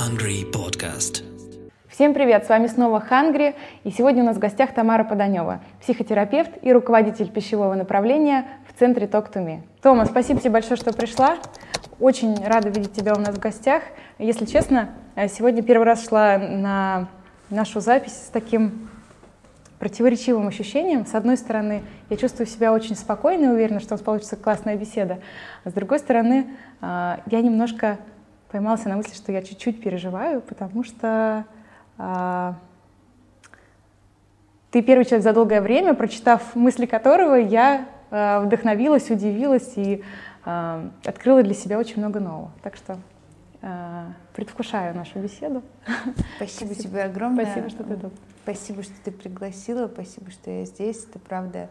Hungry Podcast. Всем привет, с вами снова Хангри, и сегодня у нас в гостях Тамара Поданева, психотерапевт и руководитель пищевого направления в центре Talk to Me. Тома, спасибо тебе большое, что пришла. Очень рада видеть тебя у нас в гостях. Если честно, э, сегодня первый раз шла на нашу запись с таким противоречивым ощущением. С одной стороны, я чувствую себя очень спокойно и уверена, что у нас получится классная беседа. А с другой стороны, э, я немножко поймался на мысли, что я чуть-чуть переживаю, потому что э, ты первый человек за долгое время, прочитав мысли которого, я э, вдохновилась, удивилась и открыла для себя очень много нового. Так что предвкушаю нашу беседу. Спасибо, Спасибо. тебе огромное. Спасибо, что ты тут. Спасибо, что ты пригласила, спасибо, что я здесь. Это правда,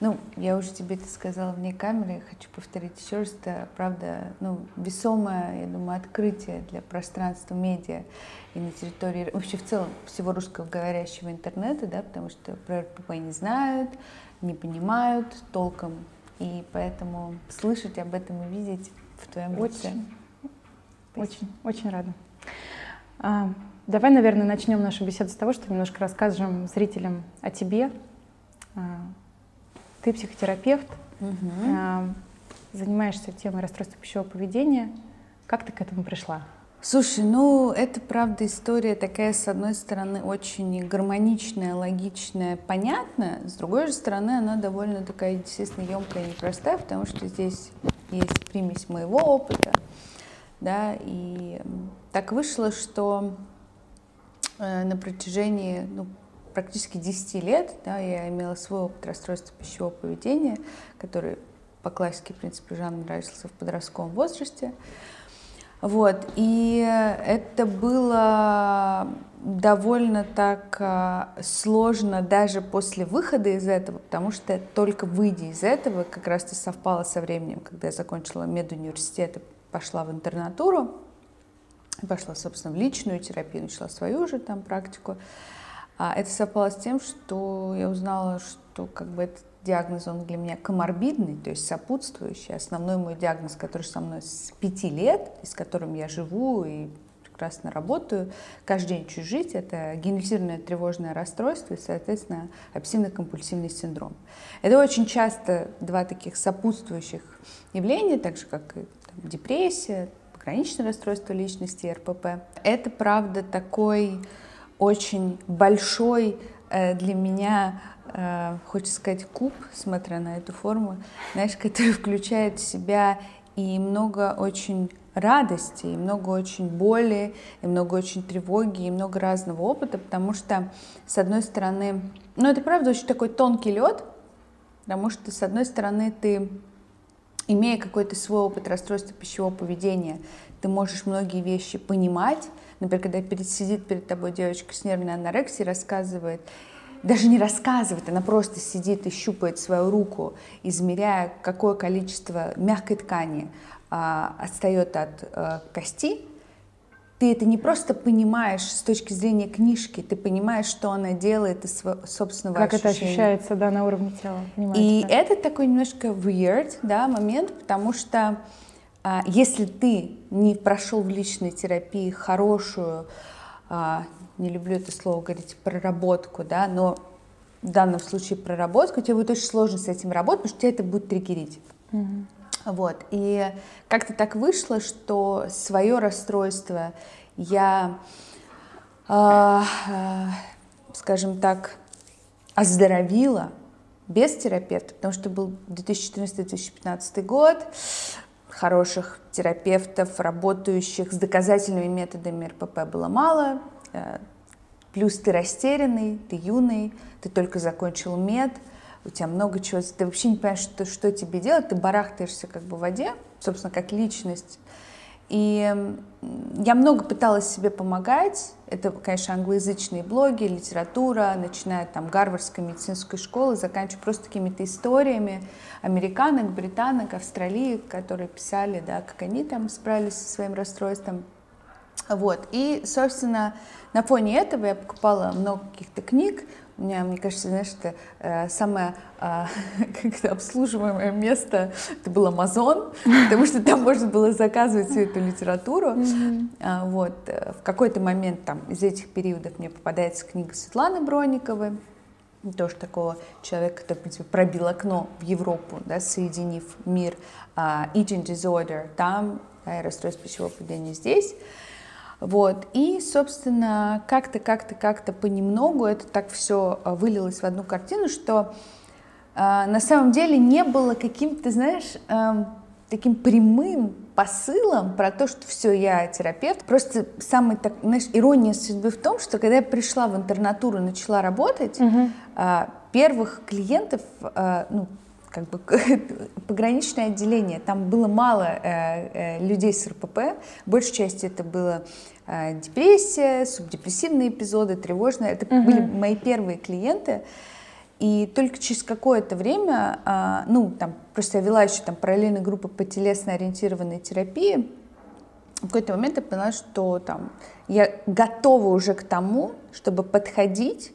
ну, я уже тебе это сказала вне камеры, хочу повторить еще раз, это правда, ну, весомое, я думаю, открытие для пространства медиа и на территории, вообще в целом всего русскоговорящего интернета, да, потому что про РПП не знают, не понимают толком, и поэтому слышать об этом и видеть в твоем лице. Очень, очень рада. А, Давай, наверное, начнем нашу беседу с того, что немножко расскажем зрителям о тебе. Ты психотерапевт, угу. занимаешься темой расстройства пищевого поведения. Как ты к этому пришла? Слушай, ну это правда история такая, с одной стороны, очень гармоничная, логичная, понятная, с другой же стороны, она довольно такая, естественно, емкая и непростая, потому что здесь есть примесь моего опыта, да, и так вышло, что Э, на протяжении ну, практически 10 лет да, я имела свой опыт расстройства пищевого поведения, который по классике, в принципе, жанр родился в подростковом возрасте. Вот. И это было довольно так а, сложно даже после выхода из этого, потому что только выйдя из этого, как раз это совпало со временем, когда я закончила медуниверситет и пошла в интернатуру, пошла, собственно, в личную терапию, начала свою же там практику. А это совпало с тем, что я узнала, что как бы этот диагноз, он для меня коморбидный, то есть сопутствующий. Основной мой диагноз, который со мной с пяти лет, с которым я живу и прекрасно работаю, каждый день учусь жить, это генерализированное тревожное расстройство и, соответственно, обсессивно-компульсивный синдром. Это очень часто два таких сопутствующих явления, так же, как и там, депрессия, хроничное расстройство личности, РПП. Это, правда, такой очень большой э, для меня, э, хочется сказать, куб, смотря на эту форму, знаешь, который включает в себя и много очень радости, и много очень боли, и много очень тревоги, и много разного опыта, потому что, с одной стороны, ну, это правда очень такой тонкий лед, потому что, с одной стороны, ты имея какой-то свой опыт расстройства пищевого поведения, ты можешь многие вещи понимать. Например, когда перед, сидит перед тобой девочка с нервной анорексией, рассказывает, даже не рассказывает, она просто сидит и щупает свою руку, измеряя, какое количество мягкой ткани а, отстает от а, кости, ты это не просто понимаешь с точки зрения книжки, ты понимаешь, что она делает из собственного как ощущения. это ощущается, да, на уровне тела. И да. это такой немножко weird, да, момент, потому что а, если ты не прошел в личной терапии хорошую, а, не люблю это слово говорить, проработку, да, но в данном случае проработку, тебе будет очень сложно с этим работать, потому что тебя это будет триггерить. Mm-hmm. Вот. И как-то так вышло, что свое расстройство я, э, э, скажем так, оздоровила без терапевта, потому что был 2014-2015 год, хороших терапевтов, работающих с доказательными методами РПП было мало, э, плюс ты растерянный, ты юный, ты только закончил мед, у тебя много чего, ты вообще не понимаешь, что, что тебе делать, ты барахтаешься как бы в воде, собственно, как личность. И я много пыталась себе помогать. Это, конечно, англоязычные блоги, литература, начиная там Гарвардской медицинской школы, заканчивая просто какими-то историями американок, британок, австралиек, которые писали, да, как они там справились со своим расстройством. Вот. И, собственно, на фоне этого я покупала много каких-то книг. У меня, мне кажется, знаешь, это э, самое э, как обслуживаемое место, это был Амазон, потому что там можно было заказывать всю эту литературу. Mm-hmm. А, вот. Э, в какой-то момент там из этих периодов мне попадается книга Светланы Бронниковой, тоже такого человека, который, в принципе, пробил окно в Европу, да, соединив мир uh, eating disorder там, да, и расстройство пищевого поведения здесь. Вот. И, собственно, как-то, как-то, как-то понемногу это так все а, вылилось в одну картину, что э, на самом деле не было каким-то, знаешь, э, таким прямым посылом про то, что все, я терапевт. Просто самый, так, знаешь, ирония судьбы в том, что когда я пришла в интернатуру и начала работать, угу. э, первых клиентов, э, ну, как бы пограничное отделение. Там было мало э, э, людей с РПП, большей части это было э, депрессия, субдепрессивные эпизоды, тревожные. Это угу. были мои первые клиенты. И только через какое-то время, э, ну, там, просто я вела еще там параллельные группы по телесно-ориентированной терапии, в какой-то момент я поняла, что там я готова уже к тому, чтобы подходить,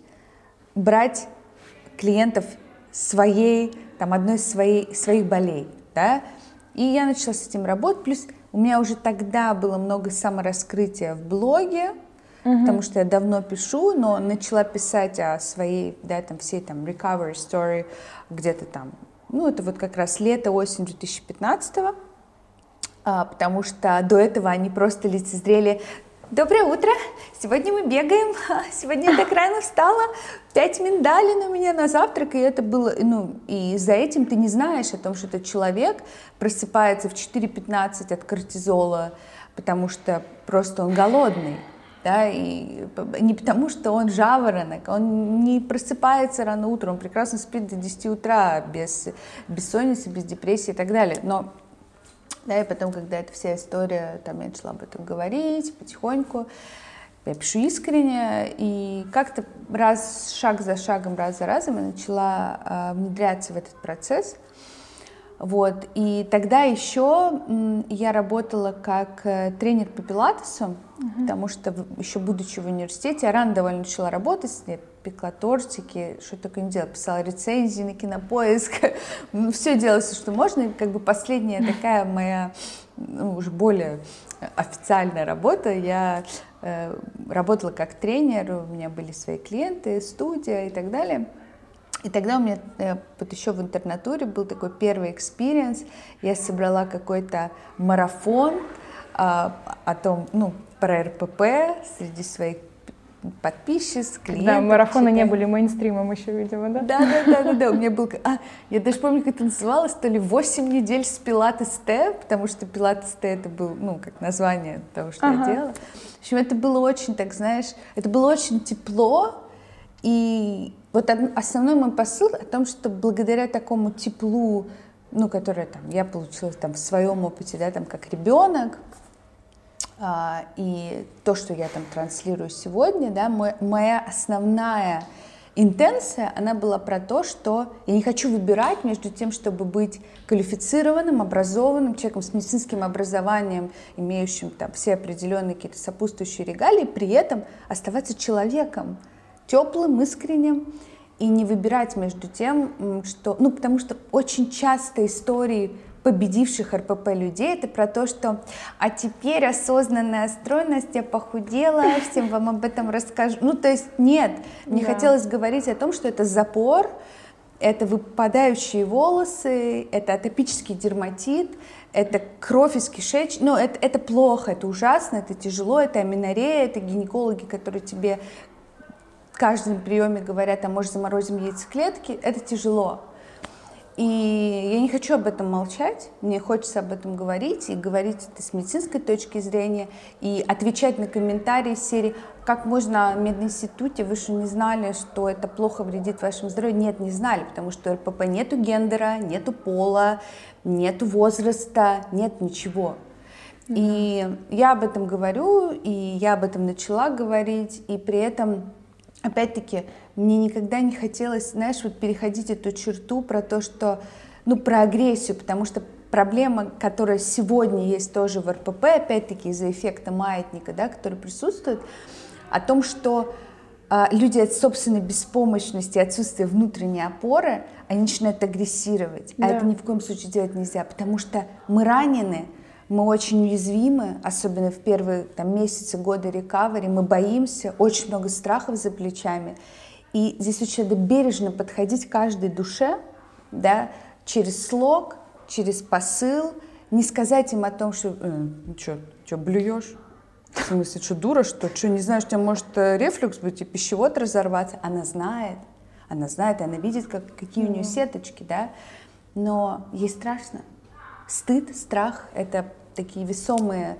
брать клиентов своей там, одной из своей, своих болей, да, и я начала с этим работать, плюс у меня уже тогда было много самораскрытия в блоге, угу. потому что я давно пишу, но начала писать о своей, да, там, всей там recovery story где-то там, ну, это вот как раз лето, осень 2015 а, потому что до этого они просто лицезрели Доброе утро! Сегодня мы бегаем. Сегодня я так рано встала. Пять миндалин у меня на завтрак. И это было, ну, и за этим ты не знаешь о том, что этот человек просыпается в 4.15 от кортизола, потому что просто он голодный. Да, и не потому, что он жаворонок, он не просыпается рано утром, он прекрасно спит до 10 утра без бессонницы, без депрессии и так далее. Но да, и потом, когда эта вся история, там я начала об этом говорить потихоньку, я пишу искренне, и как-то раз, шаг за шагом, раз за разом я начала э, внедряться в этот процесс. Вот. И тогда еще я работала как э, тренер по пилатесу, угу. потому что еще будучи в университете, я рано довольно начала работать, я пекла тортики, что только не делала, писала рецензии на кинопоиск, все делала, все, что можно. И как бы последняя такая моя, ну, уже более официальная работа, я э, работала как тренер, у меня были свои клиенты, студия и так далее. И тогда у меня э, вот еще в интернатуре был такой первый experience. Я собрала какой-то марафон а, о том, ну, про РПП среди своих подписчиц, клиентов. Да, марафоны читаю. не были мейнстримом еще, видимо, да? Да, да, да, да, да. У меня был, а, я даже помню, как это называлось, то ли 8 недель с пилатес Т, потому что пилатес Т это был, ну, как название того, что ага. я делала. В общем, это было очень, так знаешь, это было очень тепло, и вот основной мой посыл о том, что благодаря такому теплу, ну, которое там я получила там в своем опыте, да, там как ребенок, и то, что я там транслирую сегодня, да, моя основная интенция, она была про то, что я не хочу выбирать между тем, чтобы быть квалифицированным, образованным человеком с медицинским образованием, имеющим там все определенные какие-то сопутствующие регалии, при этом оставаться человеком, теплым, искренним, и не выбирать между тем, что... Ну, потому что очень часто истории победивших РПП людей, это про то, что а теперь осознанная стройность, я похудела, всем вам об этом расскажу. Ну, то есть нет, мне да. хотелось говорить о том, что это запор, это выпадающие волосы, это атопический дерматит, это кровь из кишечника, ну, это, это плохо, это ужасно, это тяжело, это аминорея, это гинекологи, которые тебе в каждом приеме говорят, а может заморозим яйцеклетки, это тяжело. И я не хочу об этом молчать, мне хочется об этом говорить, и говорить это с медицинской точки зрения, и отвечать на комментарии серии «Как можно в мединституте, вы что не знали, что это плохо вредит вашему здоровью?» Нет, не знали, потому что РПП нету гендера, нету пола, нету возраста, нет ничего. И я об этом говорю, и я об этом начала говорить, и при этом опять-таки, мне никогда не хотелось, знаешь, вот переходить эту черту про то, что, ну, про агрессию, потому что проблема, которая сегодня есть тоже в РПП, опять-таки из-за эффекта маятника, да, который присутствует, о том, что э, люди от собственной беспомощности, отсутствия внутренней опоры, они начинают агрессировать. А да. А это ни в коем случае делать нельзя, потому что мы ранены, мы очень уязвимы, особенно в первые там, месяцы, годы рекавери, мы боимся, очень много страхов за плечами. И здесь очень надо бережно подходить к каждой душе, да, через слог, через посыл, не сказать им о том, что э, ну что, что, блюешь? В смысле, что дура, что? Что, не знаешь, у тебя может э, рефлюкс быть и пищевод разорваться? Она знает, она знает, она видит, как, какие mm-hmm. у нее сеточки, да? Но ей страшно. Стыд, страх — это такие весомые.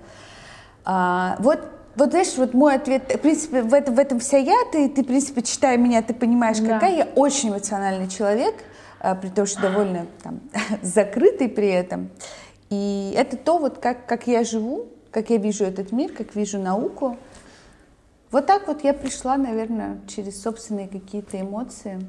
А, вот вот знаешь, вот мой ответ, в принципе, в этом, в этом вся я, ты, ты, в принципе, читая меня, ты понимаешь, да. какая я очень эмоциональный человек, а, при том, что довольно там, закрытый при этом. И это то, вот как, как я живу, как я вижу этот мир, как вижу науку. Вот так вот я пришла, наверное, через собственные какие-то эмоции.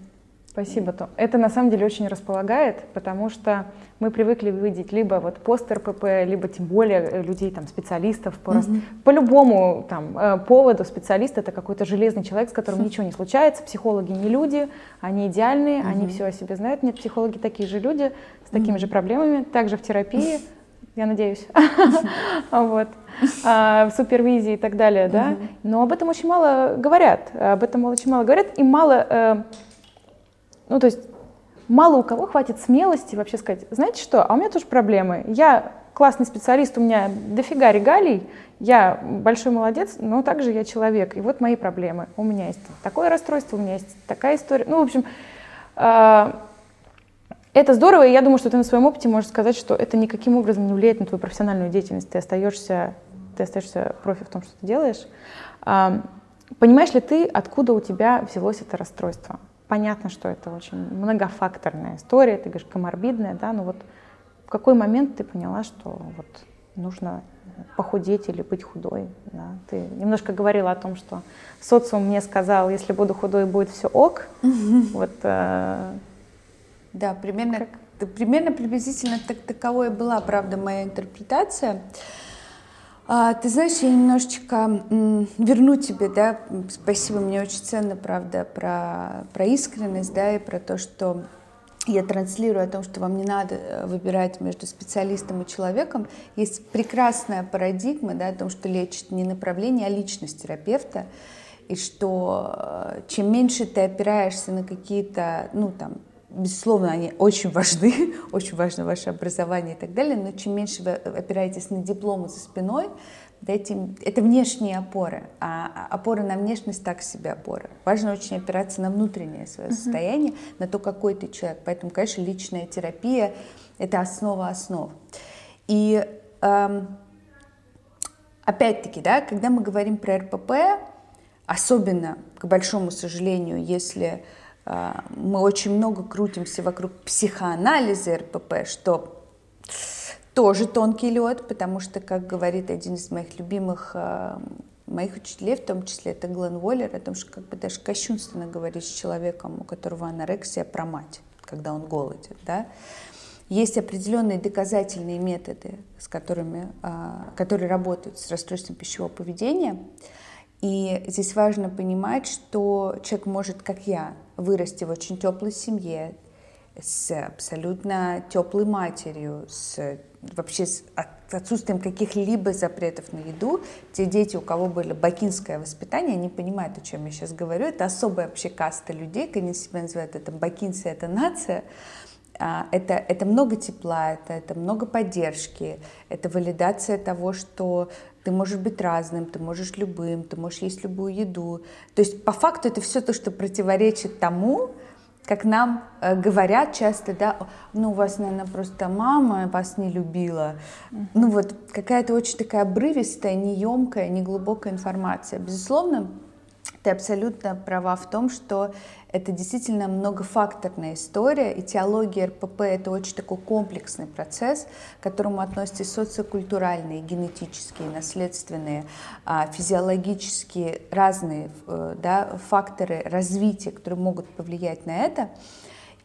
Спасибо, Том. Это на самом деле очень располагает, потому что мы привыкли видеть либо вот пост РПП, либо тем более э, людей, там, специалистов по, mm-hmm. по любому там, э, поводу. Специалист — это какой-то железный человек, с которым ничего не случается. Психологи не люди, они идеальные, mm-hmm. они все о себе знают. Нет, психологи такие же люди с такими mm-hmm. же проблемами, также в терапии, я надеюсь, вот, а, в супервизии и так далее, да. Но об этом очень мало говорят, об этом очень мало говорят, и мало э, ну, то есть мало у кого хватит смелости вообще сказать, знаете что, а у меня тоже проблемы. Я классный специалист, у меня дофига регалий, я большой молодец, но также я человек. И вот мои проблемы. У меня есть такое расстройство, у меня есть такая история. Ну, в общем, а, это здорово, и я думаю, что ты на своем опыте можешь сказать, что это никаким образом не влияет на твою профессиональную деятельность. Ты остаешься, ты остаешься профи в том, что ты делаешь. А, понимаешь ли ты, откуда у тебя взялось это расстройство? Понятно, что это очень многофакторная история, ты говоришь, коморбидная, да, но вот в какой момент ты поняла, что вот нужно похудеть или быть худой, да? Ты немножко говорила о том, что социум мне сказал, если буду худой, будет все ок. Вот. Э, да, примерно, как? примерно приблизительно так, таковой была, правда, моя интерпретация. А, ты знаешь, я немножечко верну тебе, да, спасибо, мне очень ценно, правда, про, про искренность, да, и про то, что я транслирую о том, что вам не надо э, выбирать между специалистом и человеком. Есть прекрасная парадигма да, о том, что лечит не направление, а личность терапевта. И что э, чем меньше ты опираешься на какие-то, ну там, безусловно, они очень важны, очень важно ваше образование и так далее, но чем меньше вы опираетесь на дипломы за спиной, дайте, это внешние опоры, а опоры на внешность так себе опоры. Важно очень опираться на внутреннее свое uh-huh. состояние, на то, какой ты человек. Поэтому, конечно, личная терапия — это основа основ. И эм, опять-таки, да, когда мы говорим про РПП, особенно, к большому сожалению, если а, мы очень много крутимся вокруг психоанализа РПП, что тоже тонкий лед, потому что, как говорит один из моих любимых а, моих учителей, в том числе это Глен Уоллер, о том, что как бы даже кощунственно говорить с человеком, у которого анорексия, про мать, когда он голоден. Да? Есть определенные доказательные методы, с которыми, а, которые работают с расстройством пищевого поведения. И здесь важно понимать, что человек может, как я, вырасти в очень теплой семье, с абсолютно теплой матерью, с вообще с отсутствием каких-либо запретов на еду. Те дети, у кого было бакинское воспитание, они понимают, о чем я сейчас говорю. Это особая вообще каста людей, они себя называют, это бакинцы, это нация. А, это, это много тепла, это, это много поддержки, это валидация того, что ты можешь быть разным, ты можешь любым, ты можешь есть любую еду. То есть по факту это все то, что противоречит тому, как нам э, говорят часто, да, ну у вас, наверное, просто мама вас не любила. Ну вот какая-то очень такая обрывистая, неемкая, неглубокая информация. Безусловно, ты абсолютно права в том, что это действительно многофакторная история, и теология РПП — это очень такой комплексный процесс, к которому относятся социокультуральные, генетические, наследственные, а, физиологические, разные э, да, факторы развития, которые могут повлиять на это.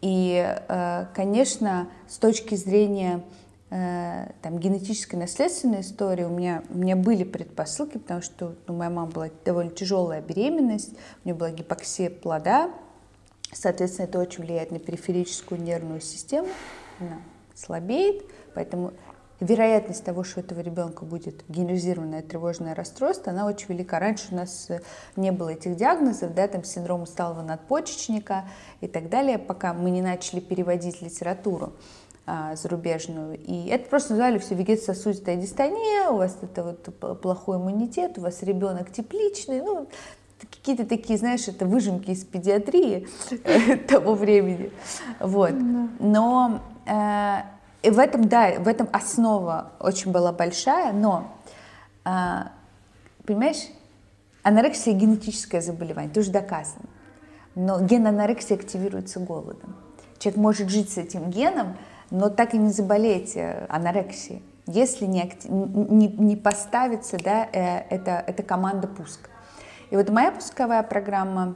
И, э, конечно, с точки зрения там, генетической наследственной истории у меня, у меня были предпосылки, потому что ну, моя мама была довольно тяжелая беременность, у нее была гипоксия плода, соответственно, это очень влияет на периферическую нервную систему, она слабеет, поэтому вероятность того, что у этого ребенка будет генерализированное тревожное расстройство, она очень велика. Раньше у нас э, не было этих диагнозов, да, там синдром усталого надпочечника и так далее, пока мы не начали переводить литературу зарубежную. И это просто назвали все вегетососудистая дистония, у вас это вот плохой иммунитет, у вас ребенок тепличный, ну, какие-то такие, знаешь, это выжимки из педиатрии того времени. Вот. Но э, и в этом, да, в этом основа очень была большая, но, а, понимаешь, анорексия генетическое заболевание, это уже доказано. Но ген анорексии активируется голодом. Человек может жить с этим геном, но так и не заболеть э, анорексией, если не, не, не поставится да, э, это, это команда пуск. И вот моя пусковая программа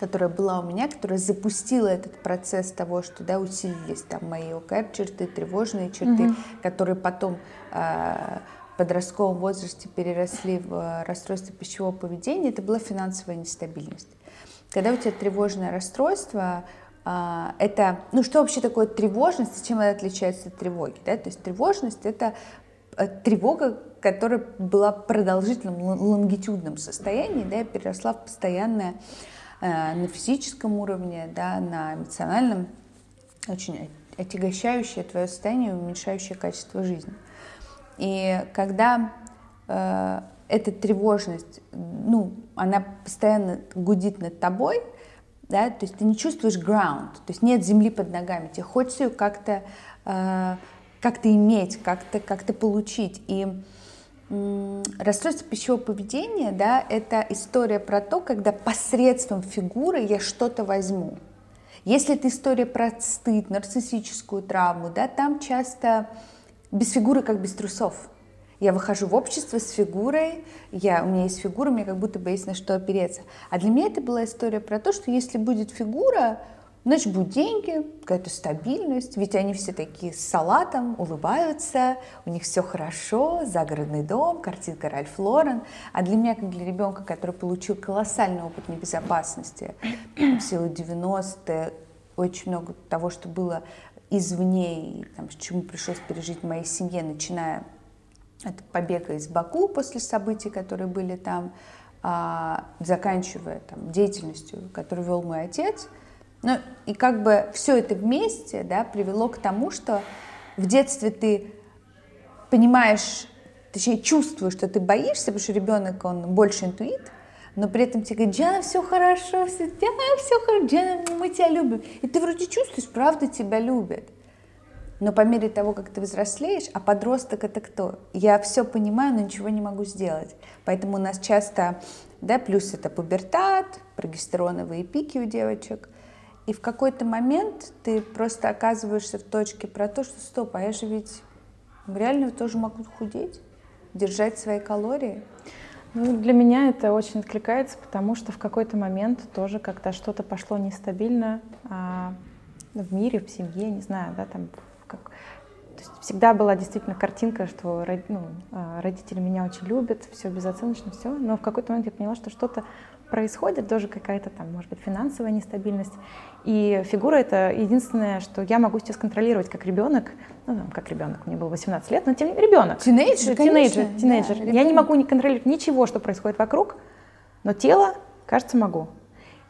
которая была у меня, которая запустила этот процесс того, что да, усилились там мои ОКР-черты, тревожные черты, угу. которые потом э, в подростковом возрасте переросли в расстройство пищевого поведения, это была финансовая нестабильность. Когда у тебя тревожное расстройство, это, ну что вообще такое тревожность, чем она отличается от тревоги? Да? То есть тревожность это э, тревога, которая была продолжительным лонгитюдном состоянии, да, переросла в постоянное Э, на физическом уровне, да, на эмоциональном, очень отягощающее твое состояние, уменьшающее качество жизни. И когда э, эта тревожность, ну, она постоянно гудит над тобой, да, то есть ты не чувствуешь ground, то есть нет земли под ногами, тебе хочется ее как-то э, как-то иметь, как-то как получить. И Расстройство пищевого поведения, да, это история про то, когда посредством фигуры я что-то возьму. Если это история про стыд, нарциссическую травму, да, там часто без фигуры как без трусов. Я выхожу в общество с фигурой, я, у меня есть фигура, мне как будто бы есть на что опереться. А для меня это была история про то, что если будет фигура, Значит, будут деньги, какая-то стабильность, ведь они все такие с салатом, улыбаются, у них все хорошо, загородный дом, картинка Ральф Лорен. А для меня, как для ребенка, который получил колоссальный опыт небезопасности в силу 90-е, очень много того, что было извне, и там, чему пришлось пережить в моей семье, начиная от побега из Баку после событий, которые были там, а, заканчивая там, деятельностью, которую вел мой отец – ну, и как бы все это вместе да, привело к тому, что в детстве ты понимаешь, точнее чувствуешь, что ты боишься, потому что ребенок, он больше интуит, но при этом тебе говорят, Джана, все хорошо, все, Джана, все хорошо, Джана, мы тебя любим. И ты вроде чувствуешь, правда тебя любят. Но по мере того, как ты взрослеешь, а подросток это кто? Я все понимаю, но ничего не могу сделать. Поэтому у нас часто, да, плюс это пубертат, прогестероновые пики у девочек – и в какой-то момент ты просто оказываешься в точке про то, что стоп, а я же ведь реально тоже могу худеть, держать свои калории. Ну, для меня это очень откликается, потому что в какой-то момент тоже, когда что-то пошло нестабильно а, в мире, в семье, не знаю, да, там то есть всегда была действительно картинка, что ну, а, родители меня очень любят, все безоценочно, все, но в какой-то момент я поняла, что что-то происходит, тоже какая-то там, может быть, финансовая нестабильность. И фигура — это единственное, что я могу сейчас контролировать как ребенок, ну, там, как ребенок, мне было 18 лет, но тем ребенок. Тинейджер, Тинейджер, тинейджер. Да, я не могу не контролировать ничего, что происходит вокруг, но тело, кажется, могу.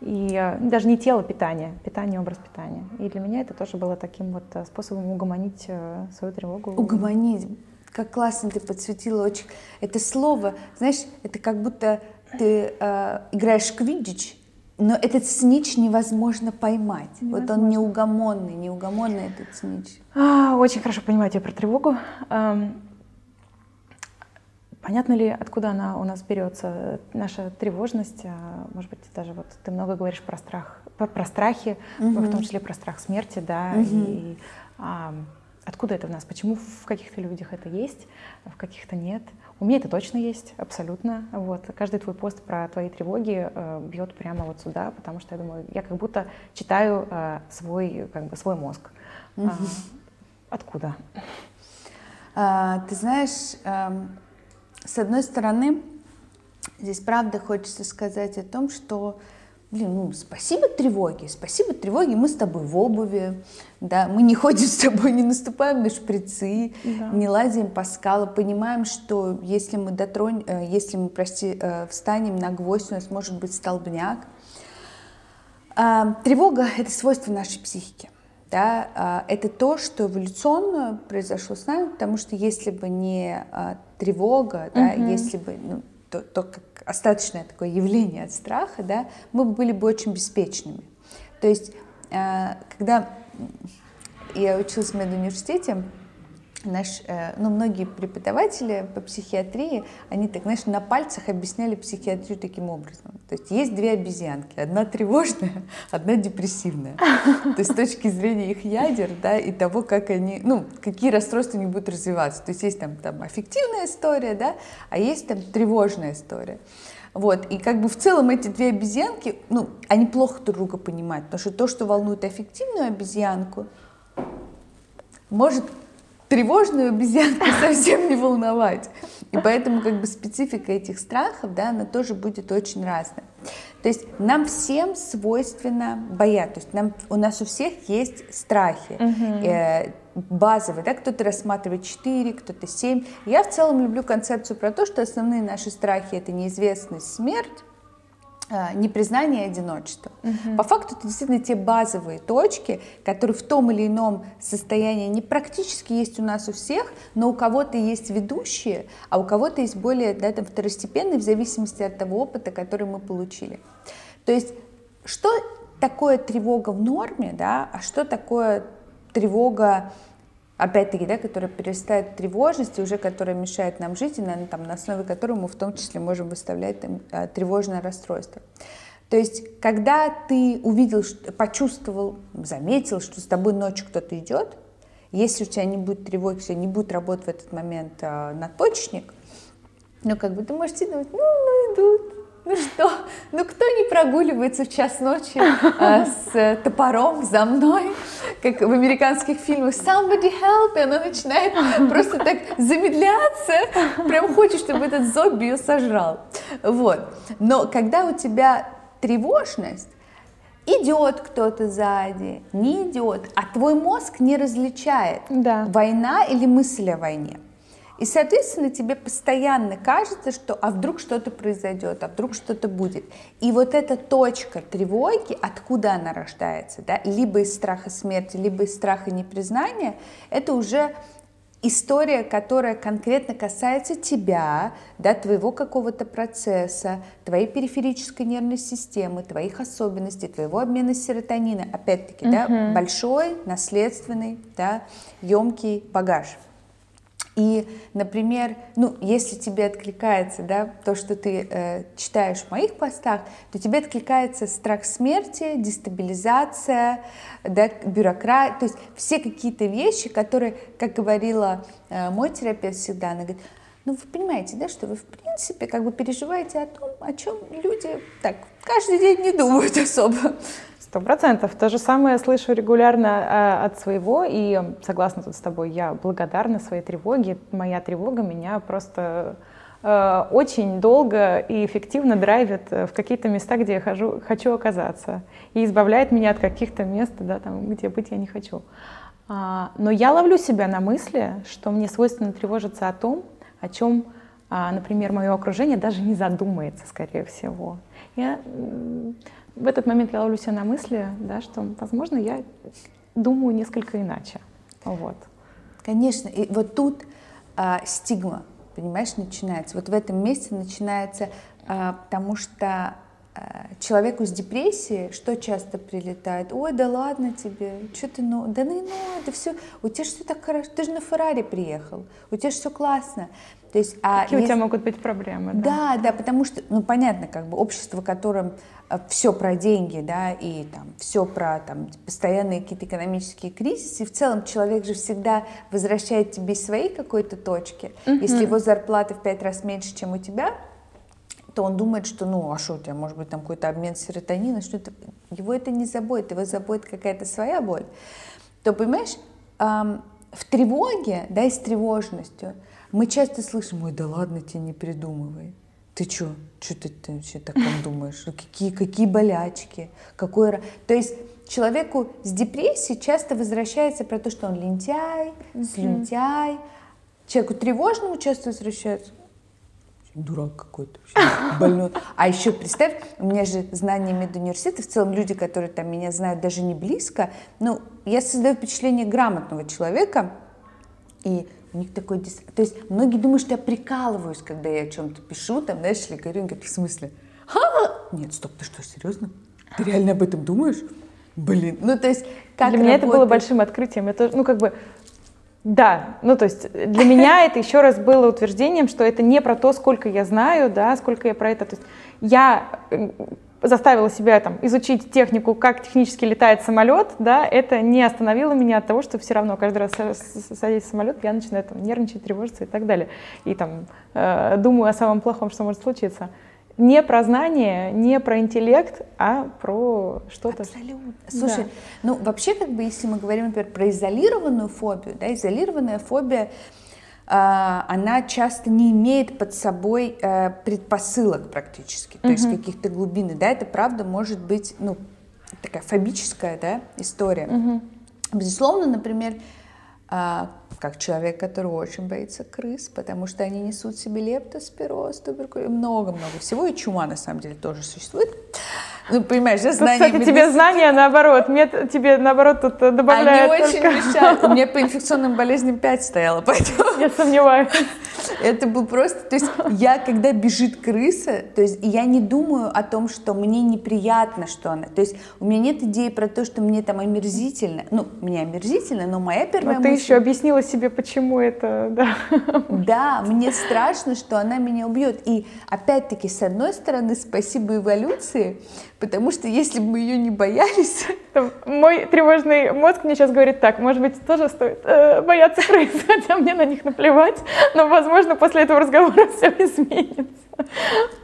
И э, даже не тело, питание, питание, образ питания. И для меня это тоже было таким вот э, способом угомонить э, свою тревогу. Угомонить. Как классно ты подсветила очень. Это слово, знаешь, это как будто ты э, играешь квиддич, но этот снич невозможно поймать. Невозможно. Вот он неугомонный, неугомонный этот снич. А, очень хорошо понимаю тебя про тревогу. Эм, понятно ли, откуда она у нас берется, наша тревожность? А, может быть, даже вот ты много говоришь про страх, про, про страхи, угу. в том числе про страх смерти, да, угу. и а, откуда это в нас? Почему в каких-то людях это есть, в каких-то нет? У меня это точно есть, абсолютно. Вот. Каждый твой пост про твои тревоги э, бьет прямо вот сюда, потому что я думаю, я как будто читаю э, свой, как бы, свой мозг. Mm-hmm. Откуда? А, ты знаешь, эм, с одной стороны, здесь правда хочется сказать о том, что блин, ну, спасибо тревоге, спасибо тревоге, мы с тобой в обуви, да, мы не ходим с тобой, не наступаем на шприцы, да. не лазим по скалам, понимаем, что если мы дотронем, э, если мы, прости, э, встанем на гвоздь, у нас может быть столбняк. А, тревога — это свойство нашей психики. Да, а, это то, что эволюционно произошло с нами, потому что если бы не а, тревога, да, угу. если бы ну, то, то как остаточное такое явление от страха, да, мы были бы очень беспечными. То есть, э, когда я училась в медуниверситете, наш, э, ну, многие преподаватели по психиатрии, они так, знаешь, на пальцах объясняли психиатрию таким образом. То есть есть две обезьянки, одна тревожная, одна депрессивная. То есть с точки зрения их ядер, да, и того, как они, ну, какие расстройства у них будут развиваться. То есть есть там, там аффективная история, да, а есть там тревожная история. Вот, и как бы в целом эти две обезьянки, ну, они плохо друг друга понимают, потому что то, что волнует аффективную обезьянку, может тревожную обезьянку совсем не волновать. И поэтому как бы специфика этих страхов, да, она тоже будет очень разная. То есть нам всем свойственно бояться. То есть нам, у нас у всех есть страхи. Э, базовые, да, кто-то рассматривает 4, кто-то 7. Я в целом люблю концепцию про то, что основные наши страхи это неизвестность, смерть, непризнание и одиночество. Угу. По факту это действительно те базовые точки, которые в том или ином состоянии не практически есть у нас у всех, но у кого-то есть ведущие, а у кого-то есть более да, там, второстепенные в зависимости от того опыта, который мы получили. То есть что такое тревога в норме, да, а что такое тревога опять-таки, да, которая перестает тревожность, и уже которая мешает нам жить, и на, там, на основе которой мы в том числе можем выставлять там, э, тревожное расстройство. То есть, когда ты увидел, почувствовал, заметил, что с тобой ночью кто-то идет, если у тебя не будет тревоги, тебя не будет работать в этот момент э, надпочечник, ну, как бы ты можешь себе думать, ну, ну, идут, ну что, ну кто не прогуливается в час ночи э, с топором за мной, как в американских фильмах «Somebody help!» и она начинает просто так замедляться, прям хочет, чтобы этот зомби ее сожрал. Вот. Но когда у тебя тревожность, идет кто-то сзади, не идет, а твой мозг не различает, да. война или мысль о войне. И, соответственно, тебе постоянно кажется, что а вдруг что-то произойдет, а вдруг что-то будет. И вот эта точка тревоги, откуда она рождается, да, либо из страха смерти, либо из страха непризнания, это уже история, которая конкретно касается тебя, да, твоего какого-то процесса, твоей периферической нервной системы, твоих особенностей, твоего обмена серотонина. Опять-таки, uh-huh. да, большой, наследственный, да, емкий багаж. И, например, ну, если тебе откликается да, то, что ты э, читаешь в моих постах, то тебе откликается страх смерти, дестабилизация, да, бюрократия, то есть все какие-то вещи, которые, как говорила э, мой терапевт всегда, она говорит, ну, вы понимаете, да, что вы, в принципе, как бы переживаете о том, о чем люди так каждый день не думают особо. Сто процентов. То же самое слышу регулярно э, от своего, и согласна тут с тобой, я благодарна своей тревоге. Моя тревога меня просто э, очень долго и эффективно драйвит в какие-то места, где я хожу, хочу оказаться, и избавляет меня от каких-то мест, да, там, где быть я не хочу. А, но я ловлю себя на мысли, что мне свойственно тревожиться о том, о чем, а, например, мое окружение даже не задумается, скорее всего. Я в этот момент я ловлю себя на мысли, да, что, возможно, я думаю несколько иначе. Вот. Конечно, и вот тут а, стигма, понимаешь, начинается. Вот в этом месте начинается, а, потому что человеку с депрессией что часто прилетает? Ой, да ладно тебе, что ты, ну, да ну, ну, это все, у тебя же все так хорошо, ты же на Феррари приехал, у тебя же все классно. То есть, а Какие если... у тебя могут быть проблемы? Да? да, да, потому что, ну, понятно, как бы общество, в котором э, все про деньги, да, и там все про там постоянные какие-то экономические кризисы, и в целом человек же всегда возвращает тебе своей какой-то точки. Угу. Если его зарплата в пять раз меньше, чем у тебя, то он думает, что, ну, а что у тебя, может быть, там какой-то обмен серотонина, что это... Его это не заботит, его заботит какая-то своя боль. То, понимаешь, эм, в тревоге, да, и с тревожностью мы часто слышим, ой, да ладно тебе, не придумывай. Ты что? Что ты, ты вообще так думаешь? Ну, какие, какие болячки? Какой... То есть человеку с депрессией часто возвращается про то, что он лентяй, слюнтяй. Человеку тревожному часто возвращается дурак какой-то, больной. А еще представь, у меня же знания медуниверситета, в целом люди, которые там меня знают даже не близко, ну, я создаю впечатление грамотного человека, и у них такой... Дис... То есть многие думают, что я прикалываюсь, когда я о чем-то пишу, там, знаешь, или говорю, говорят, в смысле? Ха! Нет, стоп, ты что, серьезно? Ты реально об этом думаешь? Блин, ну то есть как Для работает... меня это было большим открытием. Это, ну как бы, да, ну то есть для меня это еще раз было утверждением, что это не про то, сколько я знаю, да, сколько я про это. То есть я заставила себя там изучить технику, как технически летает самолет, да, это не остановило меня от того, что все равно каждый раз садясь в самолет, я начинаю там нервничать, тревожиться и так далее. И там э, думаю о самом плохом, что может случиться не про знание, не про интеллект, а про что-то. Абсолютно. Слушай, да. ну вообще как бы если мы говорим, например, про изолированную фобию, да, изолированная фобия, э, она часто не имеет под собой э, предпосылок практически, то угу. есть каких-то глубины, да, это правда может быть, ну такая фобическая, да, история. Угу. Безусловно, например, э, как человек, который очень боится крыс, потому что они несут себе лептоспироз, туберкулез, много-много всего, и чума на самом деле тоже существует. Ну, понимаешь, да, знания... Кстати, медицины... тебе знания наоборот, мне тебе наоборот тут добавляют Они только... очень мешают. У меня по инфекционным болезням 5 стояло, поэтому... Я сомневаюсь. Это был просто... То есть я, когда бежит крыса, то есть я не думаю о том, что мне неприятно, что она... То есть у меня нет идеи про то, что мне там омерзительно. Ну, мне омерзительно, но моя первая но мысль... ты еще объяснила себе, почему это... Да. да, мне страшно, что она меня убьет. И опять-таки, с одной стороны, спасибо эволюции, Потому что если бы мы ее не боялись... Мой тревожный мозг мне сейчас говорит так, может быть, тоже стоит э, бояться крыс, хотя мне на них наплевать, но, возможно, после этого разговора все изменится.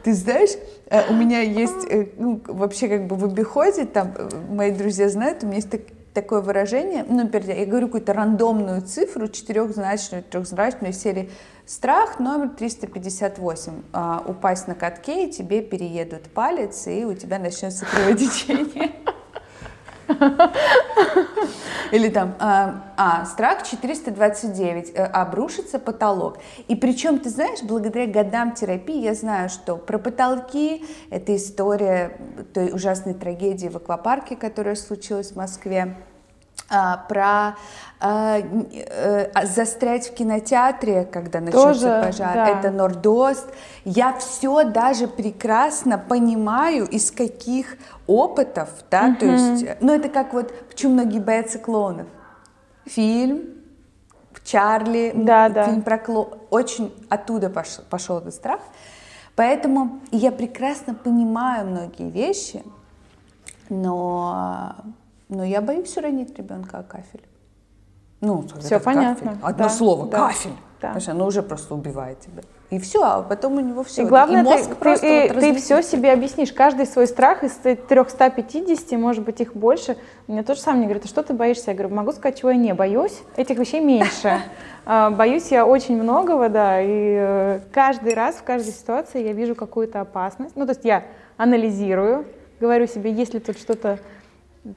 Ты знаешь, э, у меня есть, э, ну, вообще как бы в обиходе, там, э, мои друзья знают, у меня есть так, такое выражение, ну, например, я говорю какую-то рандомную цифру, четырехзначную, трехзначную серии Страх номер 358. А, упасть на катке, и тебе переедут палец, и у тебя начнется кровотечение. Или там, а, а страх 429, э, обрушится потолок. И причем, ты знаешь, благодаря годам терапии я знаю, что про потолки, это история той ужасной трагедии в аквапарке, которая случилась в Москве, а, про а, а, застрять в кинотеатре, когда начнется Тоже, пожар, да. это Нордост. Я все даже прекрасно понимаю, из каких опытов, да, угу. то есть, ну это как вот, почему многие боятся клоунов. Фильм, Чарли, да, да. фильм про клоун, очень оттуда пошел, пошел этот страх. Поэтому я прекрасно понимаю многие вещи, но но я боюсь уронить ребенка о кафель. Ну, все понятно. Кафель. Одно да, слово, да, кафель. Да. Потому оно уже просто убивает тебя. И все, а потом у него все. И главное, и мозг ты, просто ты, вот ты все себе объяснишь. Каждый свой страх из 350, может быть, их больше. Мне тоже сам мне говорит, а что ты боишься? Я говорю, могу сказать, чего я не боюсь. Этих вещей меньше. А, боюсь я очень многого, да. И э, каждый раз, в каждой ситуации я вижу какую-то опасность. Ну, то есть я анализирую, говорю себе, если тут что-то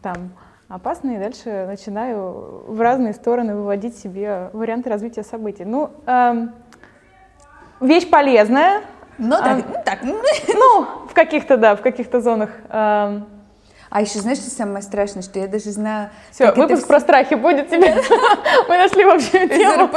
там опасно, и дальше начинаю в разные стороны выводить себе варианты развития событий. Ну, эм, вещь полезная. Ну, так, э, ну, так. Ну, в каких-то, да, в каких-то зонах. Эм, а еще знаешь, что самое страшное, что я даже знаю... Все, выпуск это... про страхи будет тебе. Мы нашли вообще тему.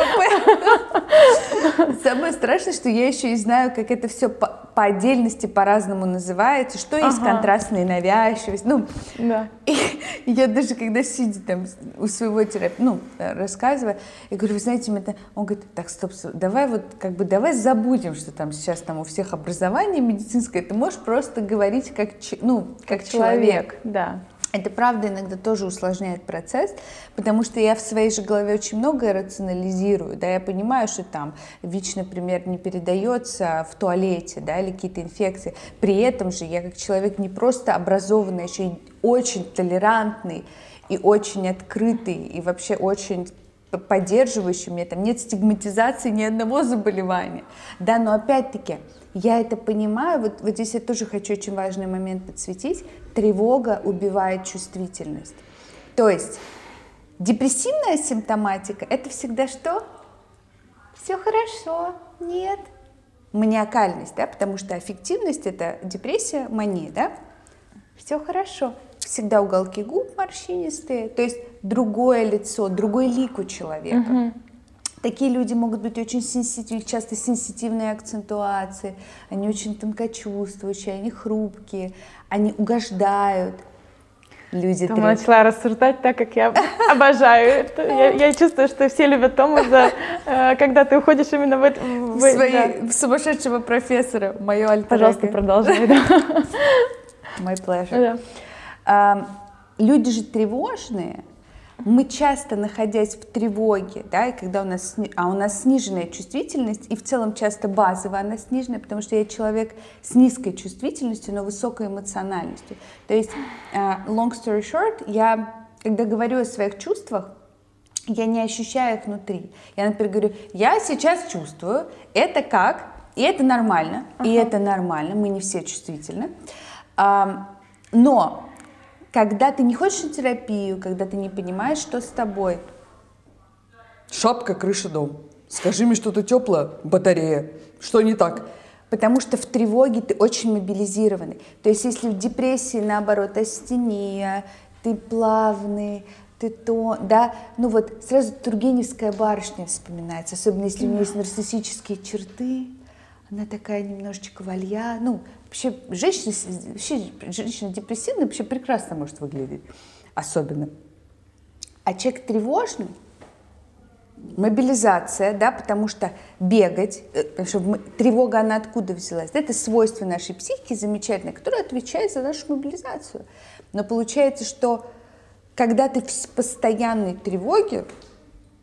Самое страшное, что я еще и знаю, как это все по, по отдельности по-разному называется, что есть контрастная навязчивость. Ну, да. и, я даже когда сидя там у своего терапевта, ну, рассказывая, я говорю, вы знаете, это... он говорит, так, стоп, стоп, давай вот, как бы, давай забудем, что там сейчас там у всех образование медицинское, ты можешь просто говорить как, ну, как человек. Да. Это правда иногда тоже усложняет процесс, потому что я в своей же голове очень многое рационализирую, да, я понимаю, что там ВИЧ, например, не передается в туалете, да, или какие-то инфекции. При этом же я как человек не просто образованный, а еще и очень толерантный и очень открытый, и вообще очень поддерживающий, меня там нет стигматизации ни одного заболевания. Да, но опять-таки, я это понимаю, вот, вот здесь я тоже хочу очень важный момент подсветить. Тревога убивает чувствительность. То есть депрессивная симптоматика – это всегда что? Все хорошо, нет. Маниакальность, да, потому что аффективность – это депрессия, мания, да? Все хорошо. Всегда уголки губ морщинистые, то есть другое лицо, другой лик у человека. Угу. Такие люди могут быть очень сенситивны, часто сенситивные акцентуации, они очень тонкочувствующие, они хрупкие, они угождают. Люди Тома начала рассуждать так, как я обожаю. Это, я, я чувствую, что все любят Тому за, э, когда ты уходишь именно в, в, в, Свои, да. в сумасшедшего профессора, мое альтер Пожалуйста, продолжай. Да. My pleasure. Да. А, люди же тревожные, мы часто, находясь в тревоге, да, и когда у нас, а у нас сниженная чувствительность, и в целом часто базовая она сниженная, потому что я человек с низкой чувствительностью, но высокой эмоциональностью. То есть, uh, long story short, я, когда говорю о своих чувствах, я не ощущаю их внутри. Я, например, говорю, я сейчас чувствую, это как, и это нормально, uh-huh. и это нормально, мы не все чувствительны. Но когда ты не хочешь на терапию, когда ты не понимаешь, что с тобой. Шапка, крыша, дом. Скажи мне что-то теплое, батарея. Что не так? Потому что в тревоге ты очень мобилизированный. То есть если в депрессии, наоборот, астения, ты плавный, ты то, да, ну вот сразу Тургеневская барышня вспоминается, особенно если у нее есть нарциссические черты, она такая немножечко валья, ну, Вообще женщина, вообще, женщина депрессивная вообще прекрасно может выглядеть, особенно. А человек тревожный, мобилизация, да, потому что бегать, э, потому что тревога, она откуда взялась? Это свойство нашей психики замечательное, которое отвечает за нашу мобилизацию. Но получается, что когда ты в постоянной тревоге...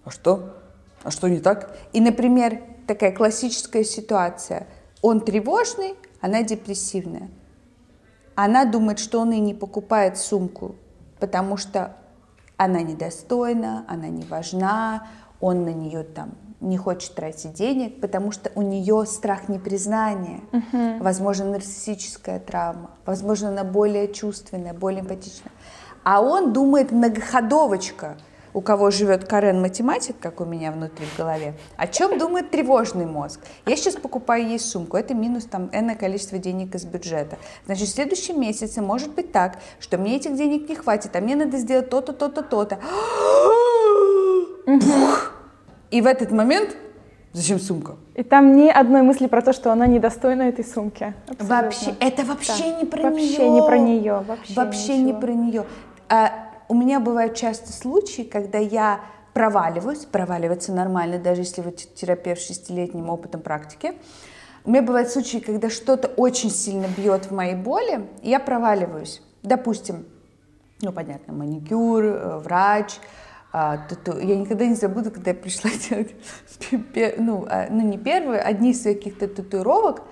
А что? А что не так? И, например, такая классическая ситуация. Он тревожный, она депрессивная. Она думает, что он и не покупает сумку, потому что она недостойна, она не важна, он на нее там не хочет тратить денег, потому что у нее страх непризнания, uh-huh. возможно, нарциссическая травма, возможно, она более чувственная, более эмпатичная. А он думает многоходовочка – у кого живет Карен математик, как у меня внутри в голове, о чем думает тревожный мозг. Я сейчас покупаю ей сумку, это минус там энное количество денег из бюджета. Значит, в следующем месяце может быть так, что мне этих денег не хватит, а мне надо сделать то-то, то-то, то-то. И в этот момент Зачем сумка? И там ни одной мысли про то, что она недостойна этой сумки. Абсолютно. Вообще, это вообще да. не про вообще нее. Вообще не про нее. Вообще, вообще не про нее. А, у меня бывают часто случаи, когда я проваливаюсь, проваливаться нормально, даже если вы терапевт с шестилетним опытом практики. У меня бывают случаи, когда что-то очень сильно бьет в моей боли, и я проваливаюсь. Допустим, ну, понятно, маникюр, э, врач, тату. Я никогда не забуду, когда я пришла делать, ну, а, ну не первые, одни из каких-то татуировок,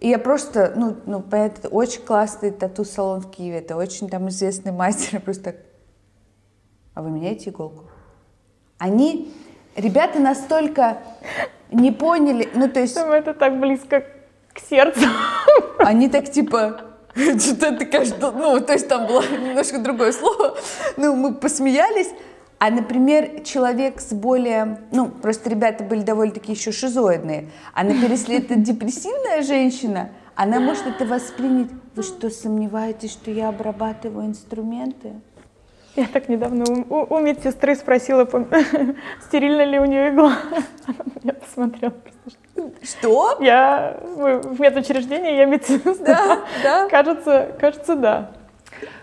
и я просто, ну, ну, понятно, это очень классный тату-салон в Киеве, это очень там известный мастер, я просто так, а вы меняете иголку? Они, ребята настолько не поняли, ну, то есть... Это так близко к сердцу. Они так типа, что-то что, ну, то есть там было немножко другое слово, ну, мы посмеялись, а, например, человек с более... Ну, просто ребята были довольно-таки еще шизоидные. А, например, если это депрессивная женщина, она может это воспринять. Вы что, сомневаетесь, что я обрабатываю инструменты? Я так недавно у, у медсестры спросила, стерильна ли у нее игла. Она на меня посмотрела. Что? Я в медучреждении, я медсестра. Да, да. Кажется, кажется, да.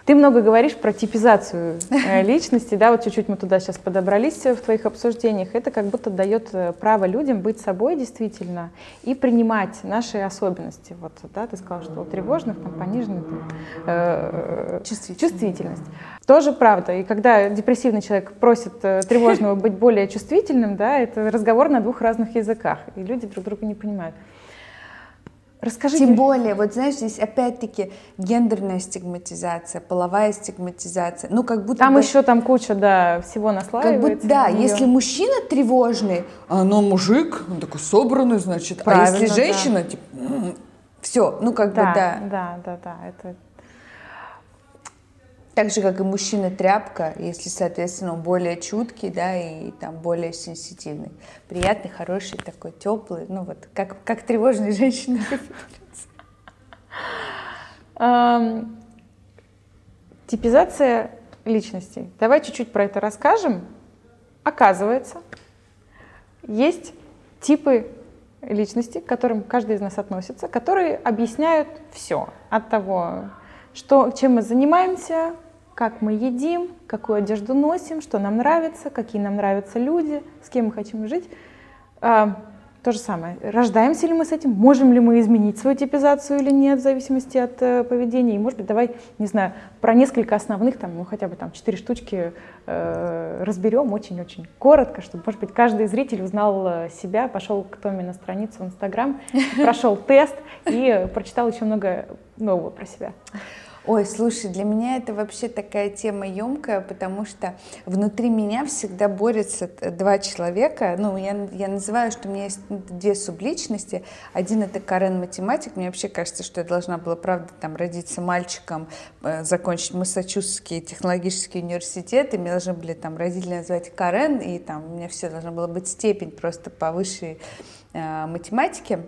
Ты много говоришь про типизацию э, личности, да, вот чуть-чуть мы туда сейчас подобрались в твоих обсуждениях. Это как будто дает э, право людям быть собой действительно и принимать наши особенности. Вот, да, ты сказал, что у тревожных там пониженная э, чувствительность. чувствительность. Тоже правда. И когда депрессивный человек просит тревожного быть более чувствительным, да, это разговор на двух разных языках, и люди друг друга не понимают. Расскажите. Тем более, вот знаешь, здесь опять-таки гендерная стигматизация, половая стигматизация. Ну, как будто Там бы, еще там куча, да, всего как наслаивается. будто, да, на если мужчина тревожный, А ну мужик, он такой собранный, значит. Правильно, а если да. женщина, типа, все, ну, как бы, Да, да. да, да, да, это Так же, как и мужчина тряпка, если, соответственно, он более чуткий, да, и там более сенситивный. Приятный, хороший, такой теплый, ну вот, как, как тревожные женщины. Ам, Типизация личностей. Давай чуть-чуть про это расскажем. Оказывается, есть типы личности, к которым каждый из нас относится, которые объясняют все. От того, что, чем мы занимаемся, как мы едим, какую одежду носим, что нам нравится, какие нам нравятся люди, с кем мы хотим жить. А, то же самое. Рождаемся ли мы с этим? Можем ли мы изменить свою типизацию или нет, в зависимости от э, поведения? И, может быть, давай, не знаю, про несколько основных, там, ну, хотя бы там четыре штучки э, разберем очень-очень коротко, чтобы, может быть, каждый зритель узнал э, себя, пошел к Томе на страницу в Инстаграм, прошел тест и прочитал еще много нового про себя. Ой, слушай, для меня это вообще такая тема емкая, потому что внутри меня всегда борются два человека. Ну, я, я называю, что у меня есть две субличности. Один это Карен математик. Мне вообще кажется, что я должна была, правда, там родиться мальчиком, э, закончить Массачусетский технологический университет, и меня должны были там родители назвать Карен, и там у меня все должна была быть степень просто по высшей э, математике.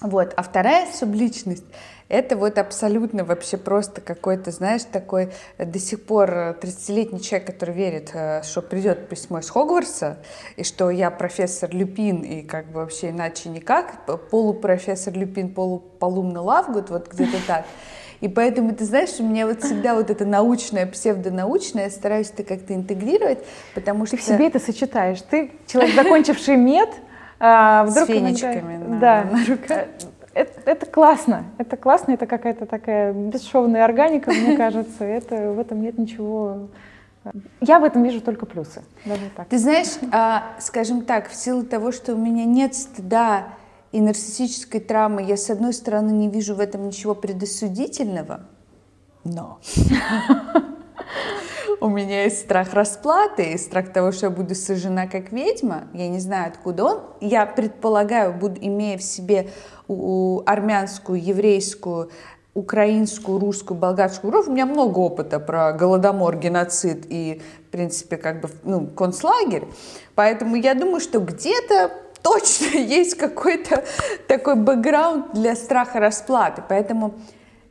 Вот. А вторая субличность — это вот абсолютно вообще просто какой-то, знаешь, такой э, до сих пор э, 30-летний человек, который верит, э, что придет письмо из Хогвартса, и что я профессор Люпин, и как бы вообще иначе никак, полупрофессор Люпин, полуполумный Лавгуд, вот где-то так. И поэтому, ты знаешь, у меня вот всегда вот это научное, псевдонаучное, я стараюсь это как-то интегрировать, потому Ты что... в себе это сочетаешь. Ты человек, закончивший мед, а С вдруг иногда- фенечками на- да. Это, это классно, это классно, это какая-то такая бесшовная органика, мне кажется, это, в этом нет ничего... Я в этом вижу только плюсы, даже так. Ты знаешь, а, скажем так, в силу того, что у меня нет стыда и нарциссической травмы, я, с одной стороны, не вижу в этом ничего предосудительного, но у меня есть страх расплаты и страх того, что я буду сожжена как ведьма. Я не знаю, откуда он. Я предполагаю, буду, имея в себе армянскую, еврейскую, украинскую, русскую, болгарскую кровь, у меня много опыта про голодомор, геноцид и, в принципе, как бы, ну, концлагерь. Поэтому я думаю, что где-то точно есть какой-то такой бэкграунд для страха расплаты. Поэтому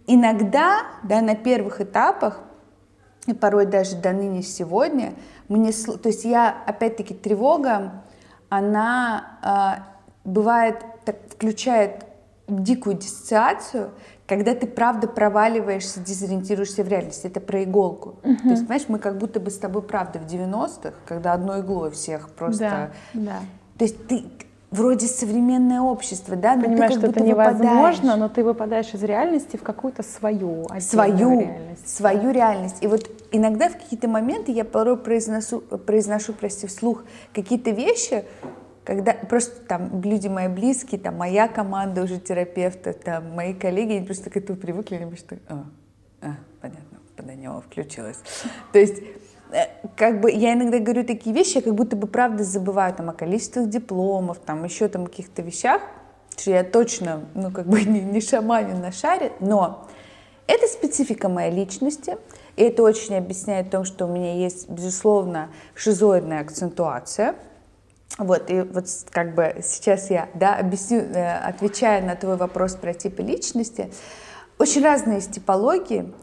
иногда, да, на первых этапах и порой даже до ныне сегодня, мне, то есть я, опять-таки, тревога, она а, бывает, так, включает дикую диссоциацию, когда ты правда проваливаешься, дезориентируешься в реальности. Это про иголку. То есть, понимаешь, мы как будто бы с тобой правда в 90-х, когда одной иглой всех просто... Да, да. То есть ты вроде современное общество, да, но Понимаешь, ты что как это будто невозможно, выпадаешь но ты выпадаешь из реальности в какую-то свою свою, реальность. свою реальность. И вот иногда в какие-то моменты я порой произносу, произношу, прости, вслух какие-то вещи, когда просто там люди мои близкие, там моя команда уже терапевта, там мои коллеги, они просто к этому привыкли, они что, а, а, понятно, Поданева включилась. То есть как бы я иногда говорю такие вещи, я как будто бы правда забываю там о количествах дипломов, там еще там каких-то вещах, что я точно, ну как бы не, не шаманю на шаре, но это специфика моей личности, и это очень объясняет то, что у меня есть, безусловно, шизоидная акцентуация. Вот, и вот как бы сейчас я, да, объясню, э, отвечая на твой вопрос про типы личности, очень разные есть типологии,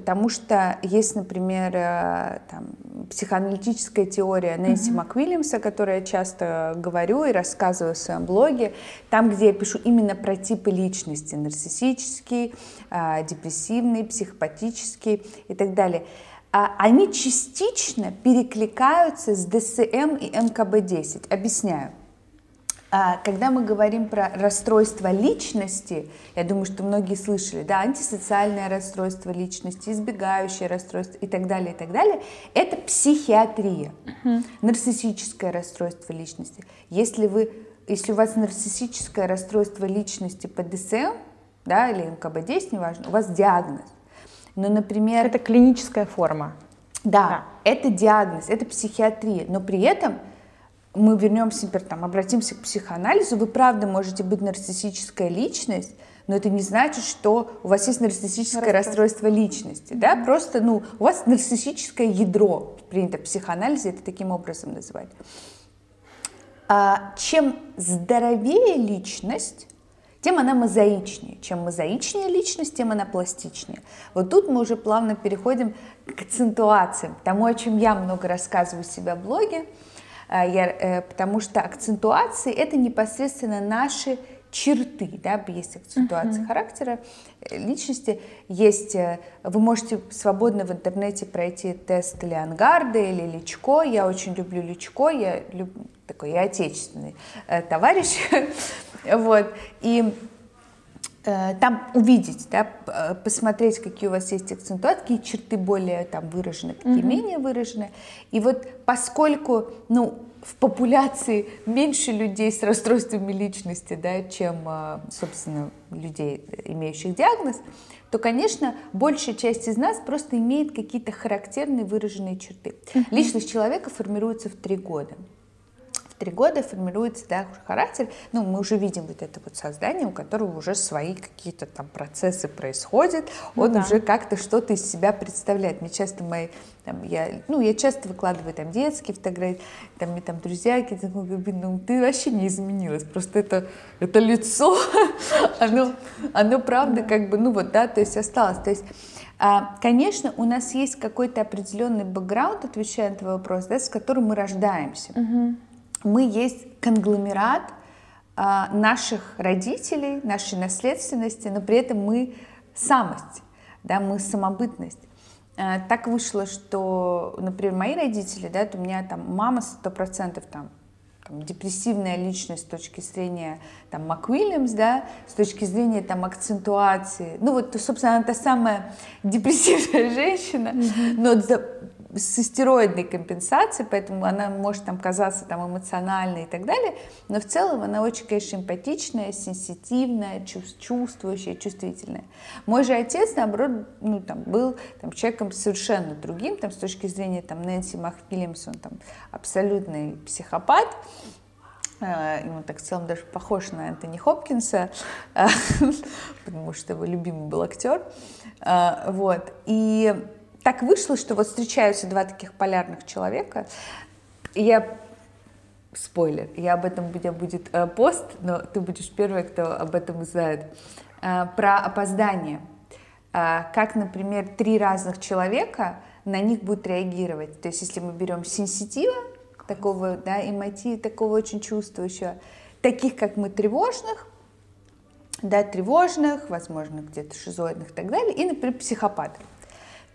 потому что есть, например, э, там, психоаналитическая теория Нэнси МакWиллимса, о которой я часто говорю и рассказываю в своем блоге, там, где я пишу именно про типы личности, нарциссический, э, депрессивный, психопатический и так далее. А Они частично перекликаются с ДСМ и МКБ-10. Объясняю. А, Когда мы говорим про расстройство личности, я думаю, что многие слышали, да, антисоциальное расстройство личности, избегающее расстройство и так далее, и так далее, это психиатрия, нарциссическое расстройство личности. Если вы, если у вас нарциссическое расстройство личности по ДСМ, да, или МКБ-10, неважно, у вас диагноз. Но, например... Это клиническая форма. Да, да, это диагноз, это психиатрия, но при этом мы вернемся, например, там, обратимся к психоанализу, вы правда можете быть нарциссическая личность, но это не значит, что у вас есть нарциссическое расстройство, расстройство личности, да, просто, ну, у вас нарциссическое ядро, принято в психоанализе это таким образом называть. А чем здоровее личность, тем она мозаичнее. Чем мозаичнее личность, тем она пластичнее. Вот тут мы уже плавно переходим к акцентуациям, тому, о чем я много рассказываю у себя в блоге, я, э, потому что акцентуации — это непосредственно наши черты, да, есть акцентуация uh-huh. характера э, личности, есть, э, вы можете свободно в интернете пройти тест Леонгарда или Личко, я очень люблю Личко, я люблю, такой я отечественный э, товарищ, вот, и там увидеть, да, посмотреть, какие у вас есть акцентуации, какие черты более там выражены, какие uh-huh. менее выражены, и вот поскольку, ну, в популяции меньше людей с расстройствами личности, да, чем, а, собственно, людей, имеющих диагноз, то, конечно, большая часть из нас просто имеет какие-то характерные выраженные черты. Личность человека формируется в три года три года формируется да, характер. Ну, мы уже видим вот это вот создание, у которого уже свои какие-то там процессы происходят. Ну, Он да. уже как-то что-то из себя представляет. Мне часто мои там, я, ну, я часто выкладываю там детские фотографии, там, мне там друзья какие-то, ну, ты вообще не изменилась, просто это, это лицо, оно, оно правда как бы, ну вот, да, то есть осталось, то есть а, Конечно, у нас есть какой-то определенный бэкграунд, отвечая на твой вопрос, да, с которым мы рождаемся. Uh-huh мы есть конгломерат а, наших родителей, нашей наследственности, но при этом мы самость, да, мы самобытность. А, так вышло, что, например, мои родители, да, у меня там мама сто процентов там там, депрессивная личность с точки зрения там, МакУильямс, да, с точки зрения там, акцентуации. Ну вот, собственно, она та самая депрессивная женщина, mm-hmm. но с истероидной компенсацией, поэтому она может там казаться там эмоциональной и так далее, но в целом она очень, конечно, эмпатичная, сенситивная, чувствующая, чувствительная. Мой же отец, наоборот, ну, там, был там, человеком совершенно другим, там, с точки зрения там, Нэнси Маквиллимс, он там абсолютный психопат, э, ему так в целом даже похож на Энтони Хопкинса, потому что его любимый был актер. Э, вот. И так вышло, что вот встречаются два таких полярных человека. я спойлер, я об этом, у меня будет э, пост, но ты будешь первой, кто об этом узнает, э, про опоздание. Э, как, например, три разных человека на них будут реагировать. То есть, если мы берем сенситива, такого, да, эмоти, такого очень чувствующего, таких, как мы, тревожных, да, тревожных, возможно, где-то шизоидных и так далее, и, например, психопатов.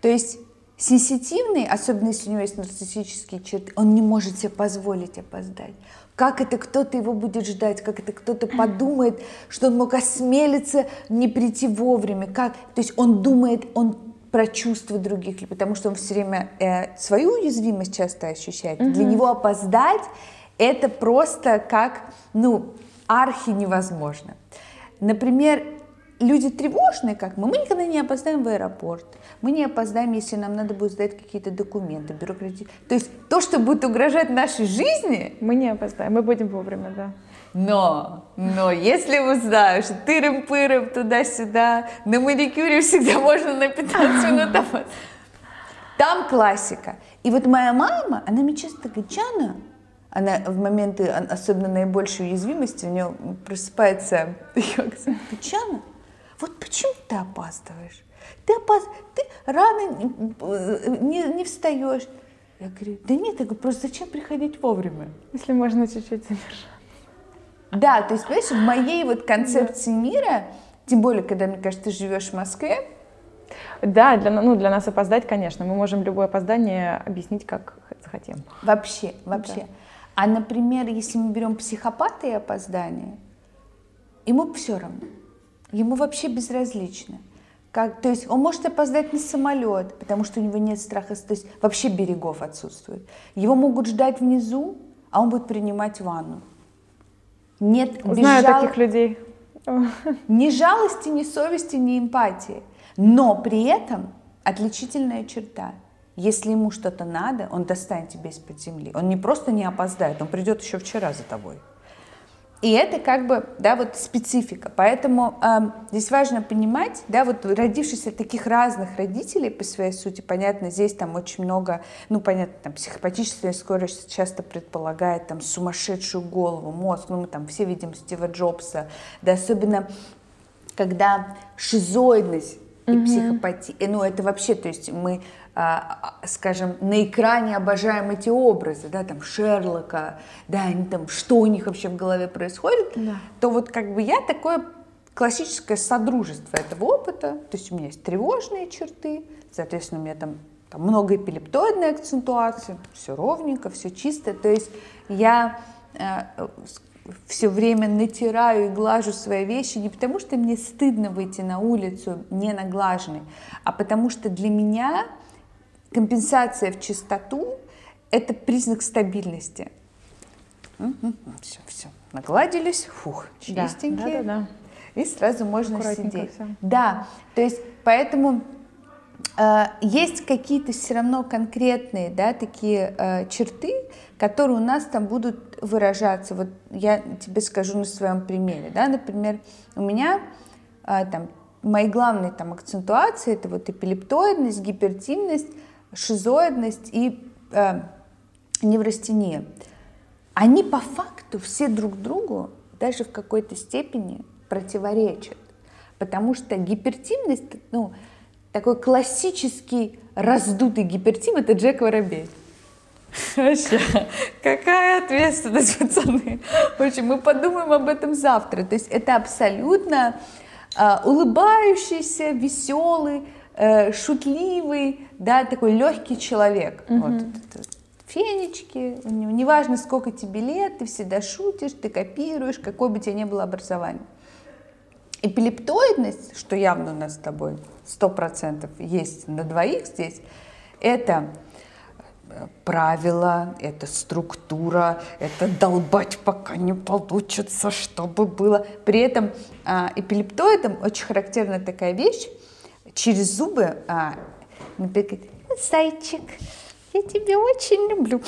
То есть сенситивный, особенно если у него есть нарциссические черты, он не может себе позволить опоздать. Как это кто-то его будет ждать, как это кто-то подумает, что он мог осмелиться не прийти вовремя, как, то есть он думает, он про чувства других, потому что он все время э, свою уязвимость часто ощущает. Mm-hmm. Для него опоздать это просто как, ну, архи невозможно. Например, люди тревожные, как мы, мы никогда не опоздаем в аэропорт, мы не опоздаем, если нам надо будет сдать какие-то документы, бюрократии. То есть то, что будет угрожать нашей жизни... Мы не опоздаем, мы будем вовремя, да. Но, но если вы что тырым-пырым туда-сюда, на маникюре всегда можно на 15 минут опоздать. Там классика. И вот моя мама, она мне часто говорит, Джана, она в моменты особенно наибольшей уязвимости, у нее просыпается, Джана, вот почему ты опаздываешь? Ты опаздываешь, ты рано не, не встаешь. Я говорю, да нет, я говорю, просто зачем приходить вовремя? Если можно чуть-чуть задержаться. Да, то есть, понимаешь, в моей вот концепции да. мира, тем более, когда, мне кажется, ты живешь в Москве, да, для, ну, для нас опоздать, конечно. Мы можем любое опоздание объяснить, как захотим. Вообще, вообще. Да. А, например, если мы берем психопата и опоздание, ему все равно. Ему вообще безразлично. Как, то есть он может опоздать на самолет, потому что у него нет страха, то есть вообще берегов отсутствует. Его могут ждать внизу, а он будет принимать ванну. Нет, Знаю таких людей. Ни жалости, ни совести, ни эмпатии. Но при этом отличительная черта. Если ему что-то надо, он достанет тебя из-под земли. Он не просто не опоздает, он придет еще вчера за тобой. И это как бы, да, вот специфика. Поэтому э, здесь важно понимать, да, вот родившись от таких разных родителей по своей сути, понятно, здесь там очень много, ну, понятно, там психопатическая скорость часто предполагает там сумасшедшую голову, мозг, ну, мы там все видим Стива Джобса, да, особенно когда шизоидность и mm-hmm. психопатия, ну, это вообще, то есть мы скажем, на экране обожаем эти образы, да, там Шерлока, да, они там, что у них вообще в голове происходит, да. то вот как бы я такое классическое содружество этого опыта, то есть у меня есть тревожные черты, соответственно, у меня там, там много эпилептоидной акцентуации, все ровненько, все чисто, то есть я э, все время натираю и глажу свои вещи не потому, что мне стыдно выйти на улицу не наглаженной, а потому что для меня компенсация в чистоту – это признак стабильности. Все, все, нагладились, фух, чистенькие. Да, да, да. И сразу можно сидеть. Все. Да, то есть поэтому э, есть какие-то все равно конкретные, да, такие э, черты, которые у нас там будут выражаться. Вот я тебе скажу на своем примере, да, например, у меня э, там мои главные там акцентуации это вот эпилептоидность, гипертимность, шизоидность и э, неврастения, они по факту все друг другу даже в какой-то степени противоречат. Потому что гипертимность, ну, такой классический раздутый гипертим, это Джек Воробей. Вообще, какая ответственность, пацаны. В общем, мы подумаем об этом завтра. То есть это абсолютно э, улыбающийся, веселый, э, шутливый, да, такой легкий человек. Угу. Вот, фенечки, неважно, сколько тебе лет, ты всегда шутишь, ты копируешь, какое бы у тебя ни было образование. Эпилептоидность, что явно у нас с тобой сто процентов есть на двоих здесь, это э, правила, это структура, это долбать, пока не получится, чтобы было. При этом а, эпилептоидам очень характерна такая вещь, через зубы, например, зайчик, я тебя очень люблю.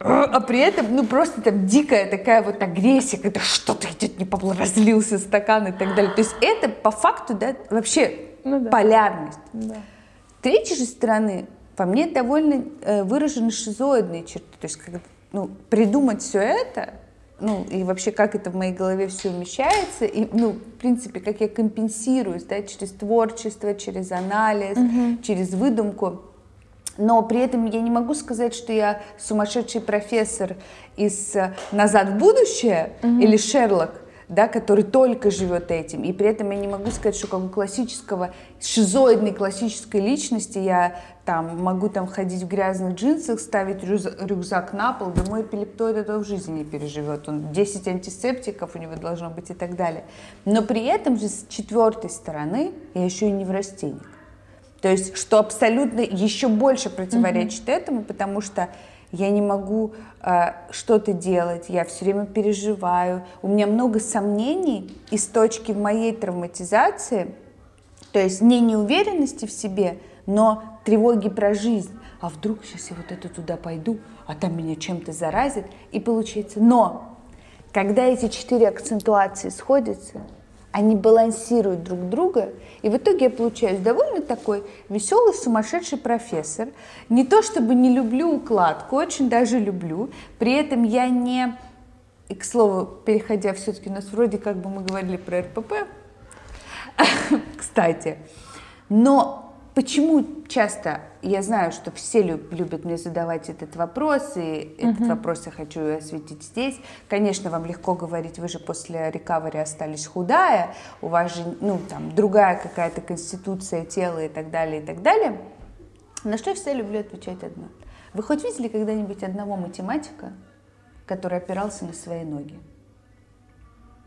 А при этом, ну, просто там дикая такая вот агрессия, когда что-то идет не попло, разлился стакан и так далее. То есть это по факту, да, вообще ну, да. полярность. Да. С третьей же стороны, по мне довольно э, выражены шизоидные черты. То есть, как, ну, придумать все это, ну, и вообще, как это в моей голове все умещается, и, ну, в принципе, как я компенсируюсь, да, через творчество, через анализ, угу. через выдумку. Но при этом я не могу сказать, что я сумасшедший профессор из «Назад в будущее» угу. или «Шерлок», да, который только живет этим. И при этом я не могу сказать, что как у классического, шизоидной классической личности я там могу там ходить в грязных джинсах, ставить рюкзак на пол, да мой эпилептоид этого в жизни не переживет. Он 10 антисептиков у него должно быть и так далее. Но при этом же с четвертой стороны я еще и неврастенник. То есть, что абсолютно еще больше противоречит mm-hmm. этому, потому что я не могу э, что-то делать, я все время переживаю, у меня много сомнений из точки моей травматизации, то есть не неуверенности в себе, но тревоги про жизнь. А вдруг сейчас я вот это туда пойду, а там меня чем-то заразит, и получается. Но когда эти четыре акцентуации сходятся, они балансируют друг друга, и в итоге я получаюсь довольно такой веселый, сумасшедший профессор. Не то чтобы не люблю укладку, очень даже люблю, при этом я не, и к слову, переходя все-таки, у нас вроде как бы мы говорили про РПП, кстати, но Почему часто, я знаю, что все любят мне задавать этот вопрос, и uh-huh. этот вопрос я хочу осветить здесь. Конечно, вам легко говорить, вы же после рекавери остались худая, у вас же, ну, там, другая какая-то конституция тела и так далее, и так далее. На что я всегда люблю отвечать одно. Вы хоть видели когда-нибудь одного математика, который опирался на свои ноги?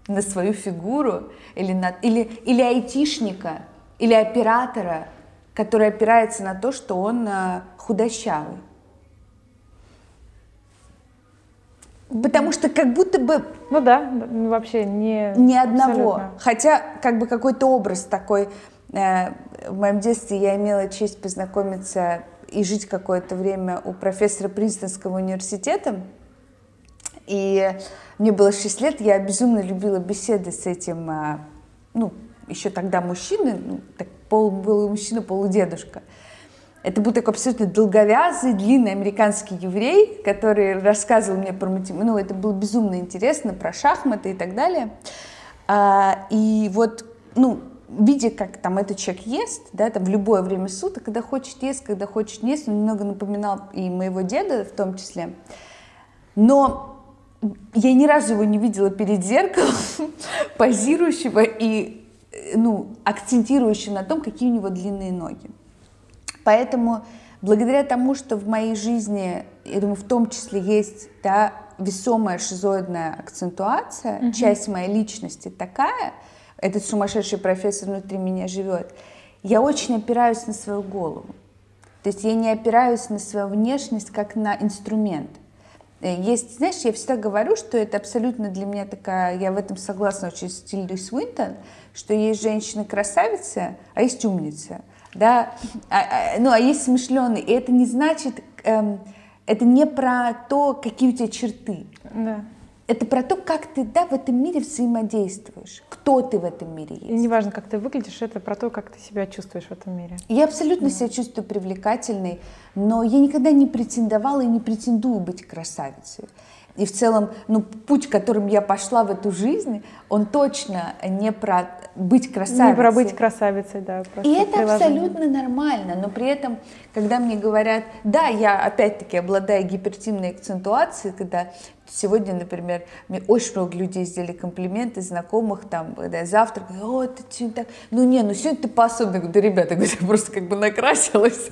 На свою фигуру? Или, на, или, или айтишника? Или оператора? Который опирается на то, что он э, худощавый. Потому что как будто бы Ну да, ну, вообще не... ни одного. абсолютно. Хотя как бы какой-то образ такой. э, в моем детстве я имела честь познакомиться и жить какое-то время у профессора Принстонского университета. И мне было 6 лет, я безумно любила беседы с этим, а, ну, еще тогда мужчиной, ну, так пол, был мужчина, полудедушка. Это был такой абсолютно долговязый, длинный американский еврей, который рассказывал мне про математику. Ну, это было безумно интересно, про шахматы и так далее. А, и вот, ну, видя, как там этот человек ест, да, там в любое время суток, когда хочет ест, когда хочет не ест, он немного напоминал и моего деда в том числе. Но я ни разу его не видела перед зеркалом, позирующего и ну, акцентирующего на том, какие у него длинные ноги. Поэтому благодаря тому, что в моей жизни, я думаю, в том числе есть да, весомая шизоидная акцентуация, часть моей личности такая, этот сумасшедший профессор внутри меня живет, я очень опираюсь на свою голову. То есть я не опираюсь на свою внешность как на инструмент. Есть, знаешь, я всегда говорю, что это абсолютно для меня такая, я в этом согласна очень с Тильдой Свинтон, что есть женщины-красавицы, а есть умницы. Да? А- а- ну, а есть смышленые. И это не значит, эм, это не про то, какие у тебя черты. Да. Это про то, как ты да, в этом мире взаимодействуешь, кто ты в этом мире есть. И неважно, как ты выглядишь, это про то, как ты себя чувствуешь в этом мире. Я абсолютно себя чувствую привлекательной, но я никогда не претендовала и не претендую быть красавицей. И в целом, ну, путь, которым я пошла в эту жизнь, он точно не про быть красавицей. Не про быть красавицей, да. И это приложение. абсолютно нормально, но при этом, когда мне говорят, да, я опять-таки обладаю гипертимной акцентуацией, когда сегодня, например, мне очень много людей сделали комплименты, знакомых, там, когда я завтракаю, о, ты сегодня так, ну не, ну сегодня ты по-особенному, Я говорю, да, ребята, я говорю, просто как бы накрасилась.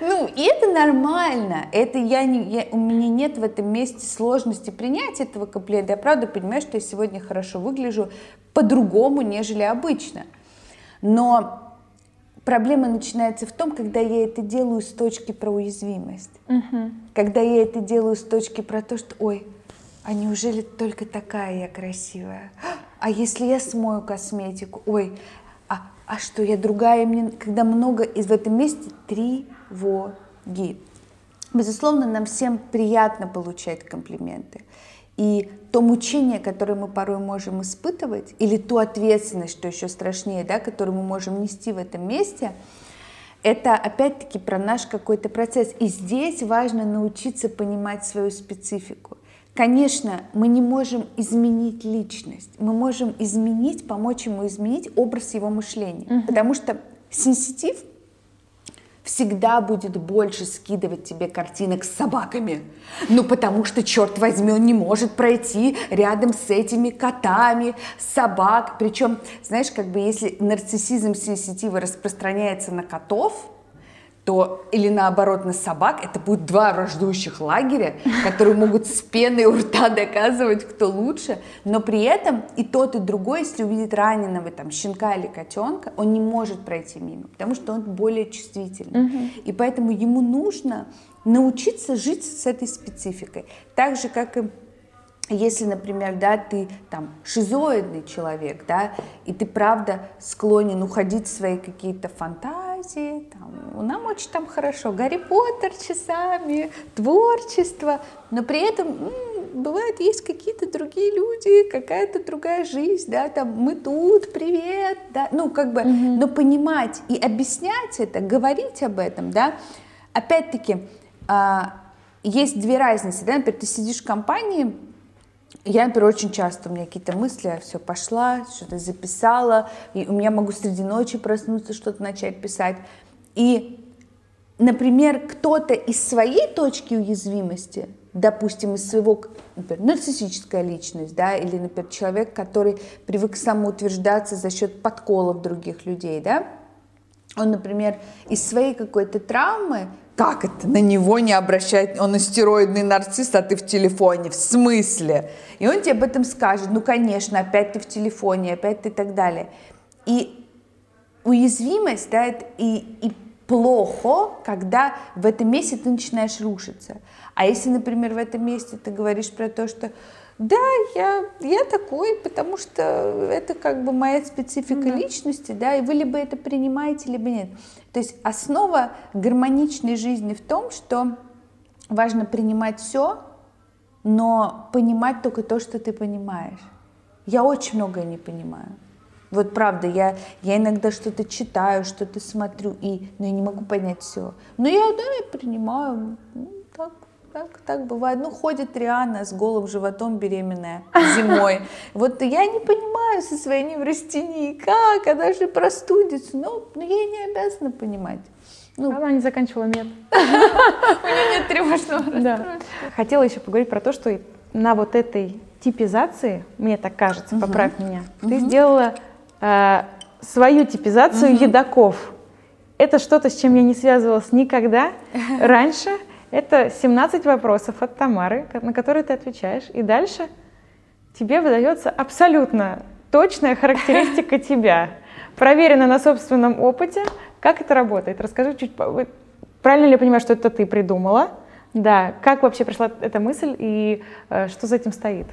Ну, и это нормально, это я не, я, у меня нет в этом месте сложности принять этого комплимента, я правда понимаю, что я сегодня хорошо выгляжу по-другому, нежели обычно. Но проблема начинается в том, когда я это делаю с точки про уязвимость. Когда я это делаю с точки про то, что, ой, а неужели только такая я красивая? А если я смою косметику? Ой, а, а что, я другая? Мне, когда много из в этом месте тревоги. Безусловно, нам всем приятно получать комплименты. И то мучение, которое мы порой можем испытывать, или ту ответственность, что еще страшнее, да, которую мы можем нести в этом месте, это опять-таки про наш какой-то процесс. И здесь важно научиться понимать свою специфику. Конечно, мы не можем изменить личность, мы можем изменить, помочь ему изменить образ его мышления. Потому что сенситив всегда будет больше скидывать тебе картинок с собаками. Ну, потому что, черт возьми, он не может пройти рядом с этими котами, собак. Причем, знаешь, как бы если нарциссизм сенситива распространяется на котов, то или наоборот на собак, это будет два враждующих лагеря, которые могут с пеной у рта доказывать, кто лучше, но при этом и тот, и другой, если увидит раненого там щенка или котенка, он не может пройти мимо, потому что он более чувствительный. И поэтому ему нужно научиться жить с этой спецификой. Так же, как и если, например, да, ты там шизоидный человек, да, и ты правда склонен уходить в свои какие-то фантазии, там, нам очень там хорошо, Гарри Поттер часами, творчество, но при этом м, бывает есть какие-то другие люди, какая-то другая жизнь, да, там мы тут, привет, да, ну как бы, но понимать и объяснять это, говорить об этом, да, опять-таки а, есть две разницы, да, например, ты сидишь в компании я, например, очень часто у меня какие-то мысли, я все пошла, что-то записала, и у меня могу среди ночи проснуться, что-то начать писать. И, например, кто-то из своей точки уязвимости, допустим, из своего, например, нарциссическая личность, да, или, например, человек, который привык самоутверждаться за счет подколов других людей, да, он, например, из своей какой-то травмы, как это, на него не обращать, он астероидный нарцисс, а ты в телефоне, в смысле? И он тебе об этом скажет, ну, конечно, опять ты в телефоне, опять ты и так далее. И уязвимость, да, и, и плохо, когда в этом месте ты начинаешь рушиться. А если, например, в этом месте ты говоришь про то, что да, я, я такой, потому что это как бы моя специфика mm-hmm. личности, да, и вы либо это принимаете, либо нет. То есть основа гармоничной жизни в том, что важно принимать все, но понимать только то, что ты понимаешь. Я очень многое не понимаю. Вот правда, я, я иногда что-то читаю, что-то смотрю, и, но я не могу понять все. Но я, да, я принимаю. Ну, так, так, бывает. Ну, ходит Риана с голым животом беременная зимой. Вот я не понимаю со своей неврастенией, как, она же простудится. Но, но я не обязана понимать. Ну, она не заканчивала мед. У нее нет тревожного расстройства. Хотела еще поговорить про то, что на вот этой типизации, мне так кажется, поправь меня, ты сделала э, свою типизацию едоков. Это что-то, с чем я не связывалась никогда раньше. Это 17 вопросов от Тамары, на которые ты отвечаешь, и дальше тебе выдается абсолютно точная характеристика тебя, проверена на собственном опыте, как это работает? Расскажи чуть... Правильно ли я понимаю, что это ты придумала? Да. Как вообще пришла эта мысль и э, что за этим стоит?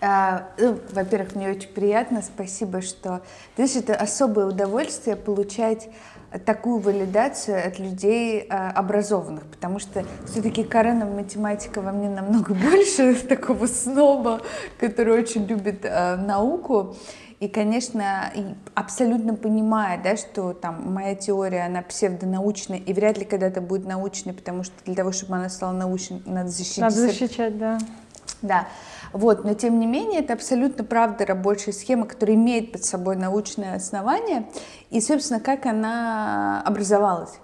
А, ну, во-первых, мне очень приятно, спасибо, что... Ты знаешь, это особое удовольствие получать такую валидацию от людей а, образованных, потому что все-таки Карена математика во мне намного больше такого сноба, который очень любит а, науку. И, конечно, абсолютно понимая, да, что там моя теория, она псевдонаучная, и вряд ли когда-то будет научной, потому что для того, чтобы она стала научной, надо защитить. Надо защищать, да. Да. Вот, но тем не менее, это абсолютно правда рабочая схема, которая имеет под собой научное основание. И, собственно, как она образовалась.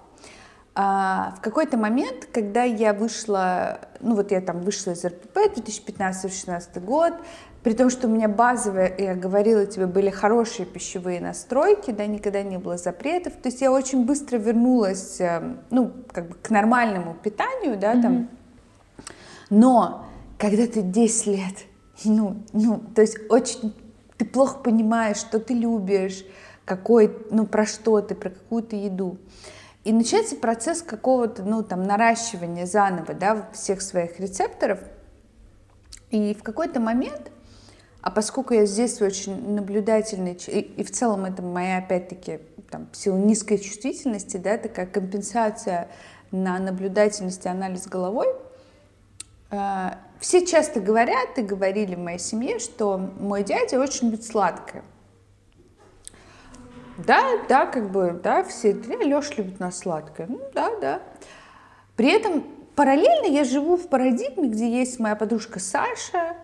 А, в какой-то момент, когда я вышла, ну вот я там вышла из РПП 2015-2016 год, при том, что у меня базовые, я говорила тебе, были хорошие пищевые настройки, да, никогда не было запретов. То есть я очень быстро вернулась, э, ну, как бы к нормальному питанию, да, mm-hmm. там. Но когда ты 10 лет, ну, ну, то есть очень, ты плохо понимаешь, что ты любишь, какой, ну, про что ты, про какую-то еду. И начинается процесс какого-то, ну, там, наращивания заново, да, всех своих рецепторов. И в какой-то момент а поскольку я здесь очень наблюдательный, и, и в целом это моя, опять-таки, там, в силу низкой чувствительности, да, такая компенсация на наблюдательность и анализ головой, э, все часто говорят и говорили в моей семье, что мой дядя очень любит сладкое. Да, да, как бы, да, все, Леша любит нас сладкое. Ну, да, да. При этом параллельно я живу в парадигме, где есть моя подружка Саша,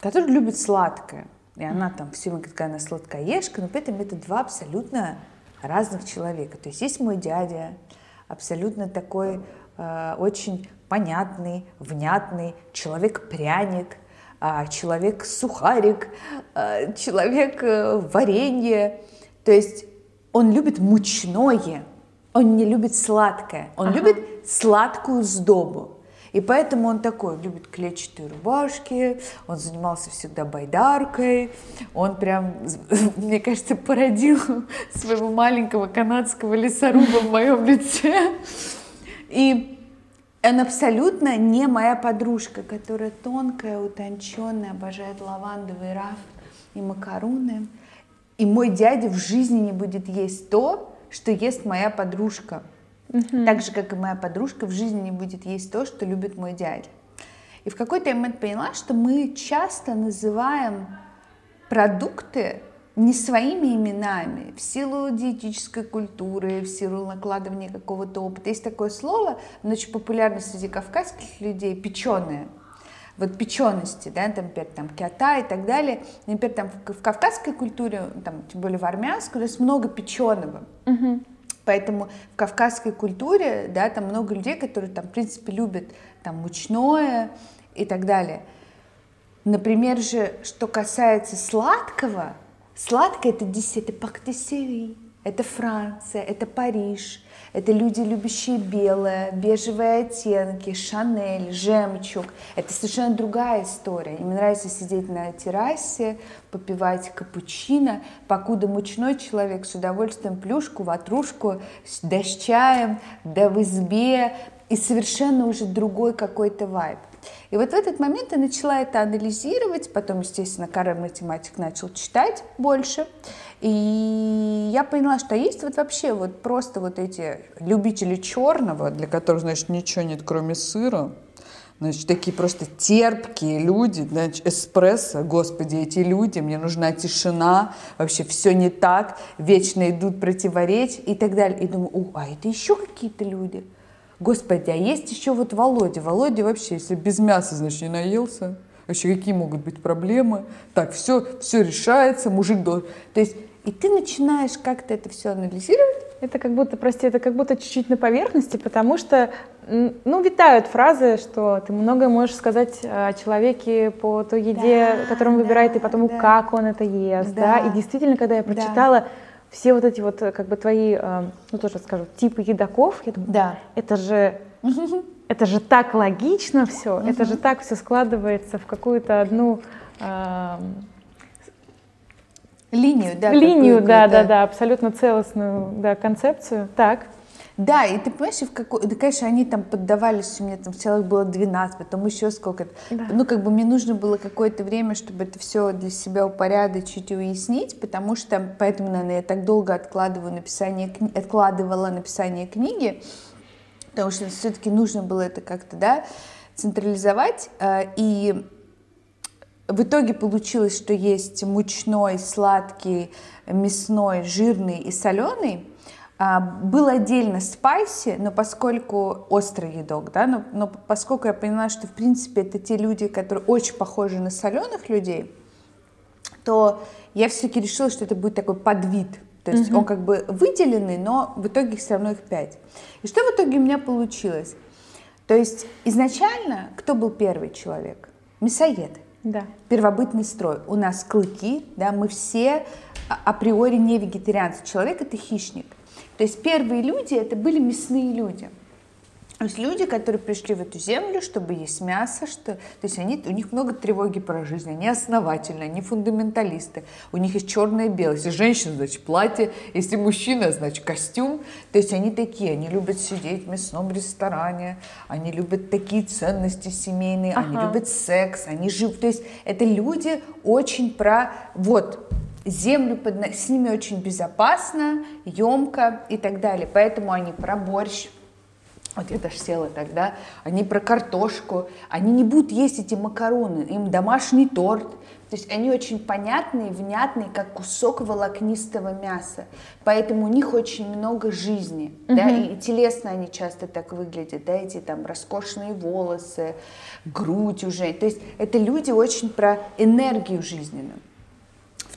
который любит сладкое. И она там все время говорит, она сладкоежка, но при этом это два абсолютно разных человека. То есть есть мой дядя, абсолютно такой э, очень понятный, внятный человек-пряник, э, человек-сухарик, э, человек-варенье. То есть он любит мучное, он не любит сладкое, он ага. любит сладкую сдобу. И поэтому он такой, любит клетчатые рубашки, он занимался всегда байдаркой, он прям, мне кажется, породил своего маленького канадского лесоруба в моем лице. И он абсолютно не моя подружка, которая тонкая, утонченная, обожает лавандовый раф и макаруны. И мой дядя в жизни не будет есть то, что ест моя подружка. Угу. Так же, как и моя подружка в жизни не будет есть то, что любит мой дядя. И в какой-то момент поняла, что мы часто называем продукты не своими именами, в силу диетической культуры, в силу накладывания какого-то опыта. Есть такое слово, оно очень популярно среди кавказских людей, печеное. Вот печености, да, там, например, там, киота и так далее. Например, там в, кавказской культуре, там, тем более в армянской, нас много печеного. Угу. Поэтому в кавказской культуре, да, там много людей, которые там, в принципе, любят там мучное и так далее. Например же, что касается сладкого, сладкое это это пактесери, это Франция, это Париж, это люди, любящие белое, бежевые оттенки, Шанель, жемчуг. Это совершенно другая история. Им нравится сидеть на террасе, попивать капучино, покуда мучной человек с удовольствием плюшку, ватрушку, да с чаем, да в избе, и совершенно уже другой какой-то вайб. И вот в этот момент я начала это анализировать, потом, естественно, Карен математик начал читать больше, и я поняла, что есть вот вообще вот просто вот эти любители черного, для которых, значит, ничего нет, кроме сыра, Значит, такие просто терпкие люди, значит, эспрессо, господи, эти люди, мне нужна тишина, вообще все не так, вечно идут противоречь и так далее. И думаю, а это еще какие-то люди. Господи, а есть еще вот Володя. Володя вообще, если без мяса, значит, не наелся. Вообще, какие могут быть проблемы? Так, все, все решается, мужик должен... То есть, и ты начинаешь как-то это все анализировать. Это как будто, прости, это как будто чуть-чуть на поверхности, потому что, ну, витают фразы, что ты многое можешь сказать о человеке по той еде, да, которую он да, выбирает, и по тому, да. как он это ест, да. да. И действительно, когда я прочитала да все вот эти вот как бы твои, э, ну тоже скажу, типы едоков, я думаю, да. это же это же так логично все, угу. это же так все складывается в какую-то одну э, линию, да, линию, да, да, да, абсолютно целостную, да, концепцию. Так. Да, и ты понимаешь, в какой... Да, конечно, они там поддавались, у меня там целых было 12, потом еще сколько-то. Да. Ну, как бы мне нужно было какое-то время, чтобы это все для себя упорядочить и уяснить, потому что, поэтому, наверное, я так долго откладываю написание, кни... откладывала написание книги, потому что все-таки нужно было это как-то, да, централизовать, э, и в итоге получилось, что есть мучной, сладкий, мясной, жирный и соленый, а, был отдельно спайси, но поскольку острый едок, да, но, но поскольку я поняла, что в принципе это те люди, которые очень похожи на соленых людей, то я все-таки решила, что это будет такой подвид. То есть mm-hmm. он как бы выделенный, но в итоге все равно их пять. И что в итоге у меня получилось? То есть изначально кто был первый человек? Мясоеды. Да. Первобытный строй. У нас клыки, да, мы все а, априори не вегетарианцы. Человек это хищник. То есть первые люди это были мясные люди. То есть люди, которые пришли в эту землю, чтобы есть мясо, что, то есть они, у них много тревоги про жизнь, они основательные, они фундаменталисты, у них есть черное и белое. Если женщина, значит, платье, если мужчина, значит, костюм. То есть они такие, они любят сидеть в мясном ресторане, они любят такие ценности семейные, ага. они любят секс, они живут. То есть это люди очень про, вот, землю под, с ними очень безопасно, емко и так далее. Поэтому они про борщ, вот я даже села тогда, они про картошку, они не будут есть эти макароны, им домашний торт. То есть они очень понятные, внятные, как кусок волокнистого мяса. Поэтому у них очень много жизни. Uh-huh. Да, и телесно они часто так выглядят, да, эти там роскошные волосы, грудь уже. То есть это люди очень про энергию жизненную.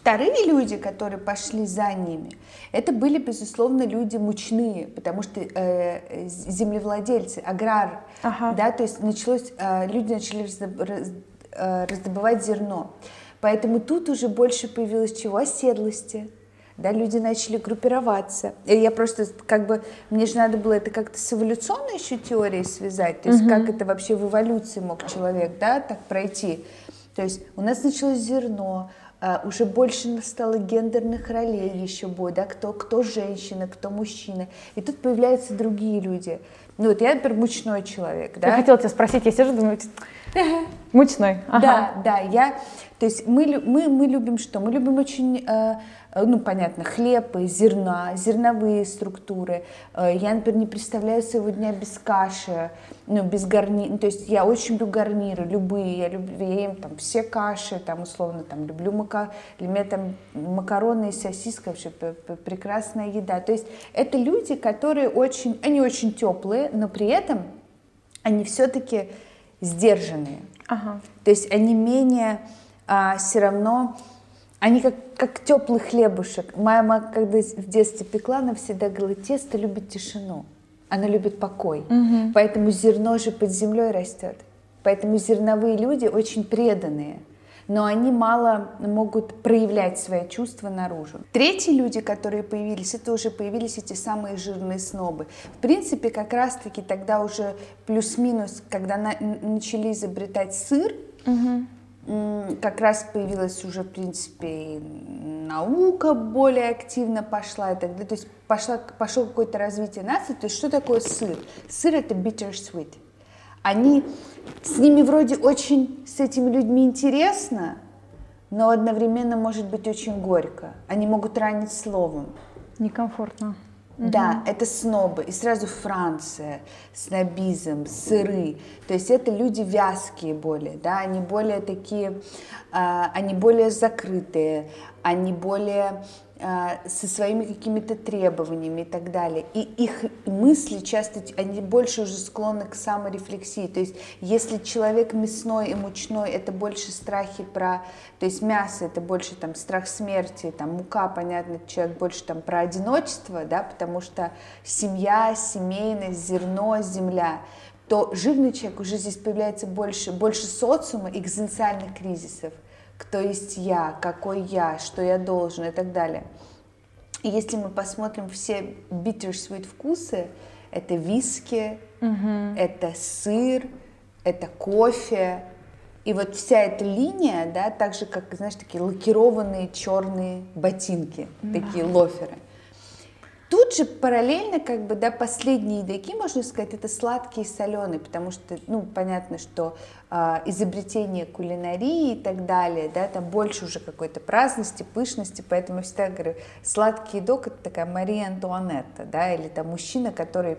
Вторые люди, которые пошли за ними, это были, безусловно, люди мучные, потому что э, землевладельцы, аграр, ага. да, то есть началось, э, люди начали раз, э, раздобывать зерно. Поэтому тут уже больше появилось чего? Оседлости. Да, люди начали группироваться. И я просто как бы, мне же надо было это как-то с эволюционной еще теорией связать, то есть угу. как это вообще в эволюции мог человек, да, так пройти. То есть у нас началось зерно, Uh, уже больше стало гендерных ролей еще более, да, кто, кто женщина, кто мужчина. И тут появляются другие люди. Ну вот я, например, мучной человек, да. Я хотела тебя спросить, я сижу, думаю, мучной. Ага. Да, да, я, то есть мы, мы, мы любим что? Мы любим очень Э, ну, понятно, хлеб из зерна, зерновые структуры. Э, я, например, не представляю своего дня без каши, ну, без гарнира. Ну, то есть я очень люблю гарниры, любые. Я, люблю, я ем там все каши, там, условно, там, люблю мака... Для меня там макароны и сосиска вообще прекрасная еда. То есть это люди, которые очень, они очень теплые, но при этом они все-таки сдержанные. Ага. То есть они менее а, все равно они как, как теплый хлебушек. Мама, когда в детстве пекла, она всегда говорила, тесто любит тишину, она любит покой. Угу. Поэтому зерно же под землей растет. Поэтому зерновые люди очень преданные. но они мало могут проявлять свои чувства наружу. Третьи люди, которые появились, это уже появились эти самые жирные снобы. В принципе, как раз-таки тогда уже плюс-минус, когда на, начали изобретать сыр, угу как раз появилась уже, в принципе, наука более активно пошла и так далее. То есть пошла, пошло какое-то развитие нации. То есть что такое сыр? Сыр — это bittersweet. Они, с ними вроде очень, с этими людьми интересно, но одновременно может быть очень горько. Они могут ранить словом. Некомфортно. Да, угу. это снобы. И сразу Франция, снобизм, сыры. То есть это люди вязкие более, да, они более такие, э, они более закрытые, они более со своими какими-то требованиями и так далее. И их мысли часто, они больше уже склонны к саморефлексии. То есть если человек мясной и мучной, это больше страхи про, то есть мясо это больше там страх смерти, там мука, понятно, человек больше там про одиночество, да, потому что семья, семейность, зерно, земля то жирный человек уже здесь появляется больше, больше социума, экзистенциальных кризисов кто есть я, какой я, что я должен и так далее. И если мы посмотрим все bittersweet вкусы, это виски, угу. это сыр, это кофе, и вот вся эта линия, да, так же как, знаешь, такие лакированные черные ботинки, да. такие лоферы. Тут же параллельно, как бы, да, последние едоки, можно сказать, это сладкие и соленые, потому что, ну, понятно, что э, изобретение кулинарии и так далее, да, там больше уже какой-то праздности, пышности, поэтому я всегда говорю, сладкий едок это такая Мария Антуанетта, да, или там мужчина, который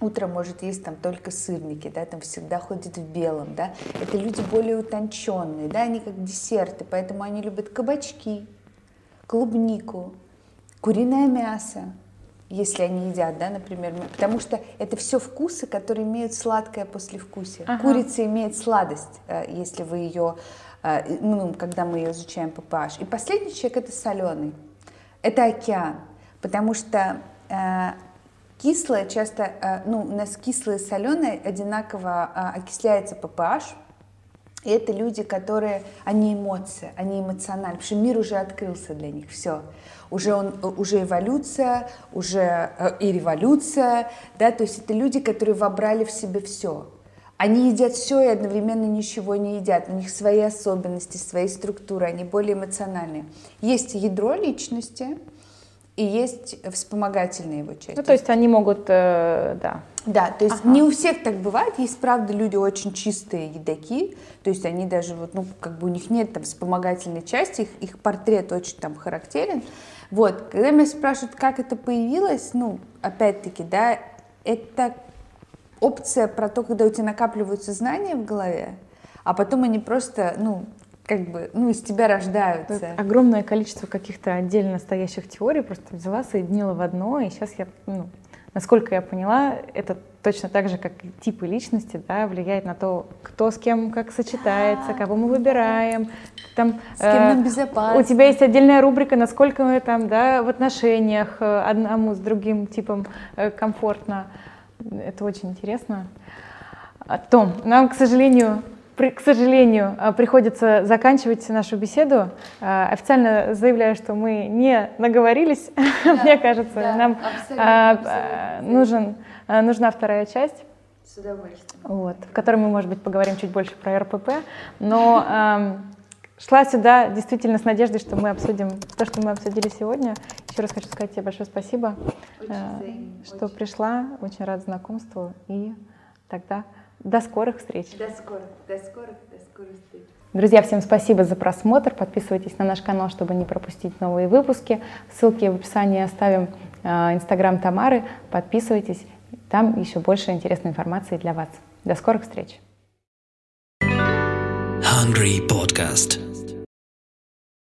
утром может есть там только сырники, да, там всегда ходит в белом, да, это люди более утонченные, да, они как десерты, поэтому они любят кабачки, клубнику, куриное мясо, если они едят, да, например, потому что это все вкусы, которые имеют сладкое послевкусие. Ага. Курица имеет сладость, э, если вы ее, э, ну, когда мы ее изучаем pH. И последний человек это соленый, это океан, потому что э, кислое часто, ну, у нас кислое и соленое одинаково окисляется по pH, и это люди, которые, они эмоции, они эмоциональны, потому что мир уже открылся для них, все. Уже, он, уже эволюция, уже э, и революция, да, то есть это люди, которые вобрали в себе все. Они едят все и одновременно ничего не едят. У них свои особенности, свои структуры, они более эмоциональные. Есть ядро личности, и есть вспомогательная его часть. Ну, то есть они могут, э, да. Да, то есть ага. не у всех так бывает. Есть, правда, люди очень чистые едоки, то есть они даже вот, ну, как бы у них нет там вспомогательной части, их, их портрет очень там характерен. Вот, когда меня спрашивают, как это появилось, ну, опять-таки, да, это опция про то, когда у тебя накапливаются знания в голове, а потом они просто, ну, как бы, ну, из тебя рождаются. Это огромное количество каких-то отдельно стоящих теорий просто взяла, соединила в одно, и сейчас я, ну, насколько я поняла, это точно так же, как и типы личности, да, влияет на то, кто с кем как сочетается, кого мы выбираем. Там, с кем нам э, безопасно. У тебя есть отдельная рубрика, насколько мы там, да, в отношениях э, одному с другим типом э, комфортно. Это очень интересно. Том, нам, к сожалению, к сожалению, э, приходится заканчивать нашу беседу. Э, официально заявляю, что мы не наговорились, да, мне кажется. Да, Нам абсолютно, абсолютно. Нужен, нужна вторая часть. С удовольствием. Вот, в которой мы, может быть, поговорим чуть больше про РПП. Но эм, шла сюда действительно с надеждой, что мы обсудим то, что мы обсудили сегодня. Еще раз хочу сказать тебе большое спасибо, очень э, что очень. пришла. Очень рад знакомству. И тогда до скорых встреч. До скорых, до скорых, до скорых встреч. Друзья, всем спасибо за просмотр. Подписывайтесь на наш канал, чтобы не пропустить новые выпуски. Ссылки в описании оставим. Э, инстаграм Тамары. Подписывайтесь. Там еще больше интересной информации для вас. До скорых встреч. Hungry Podcast.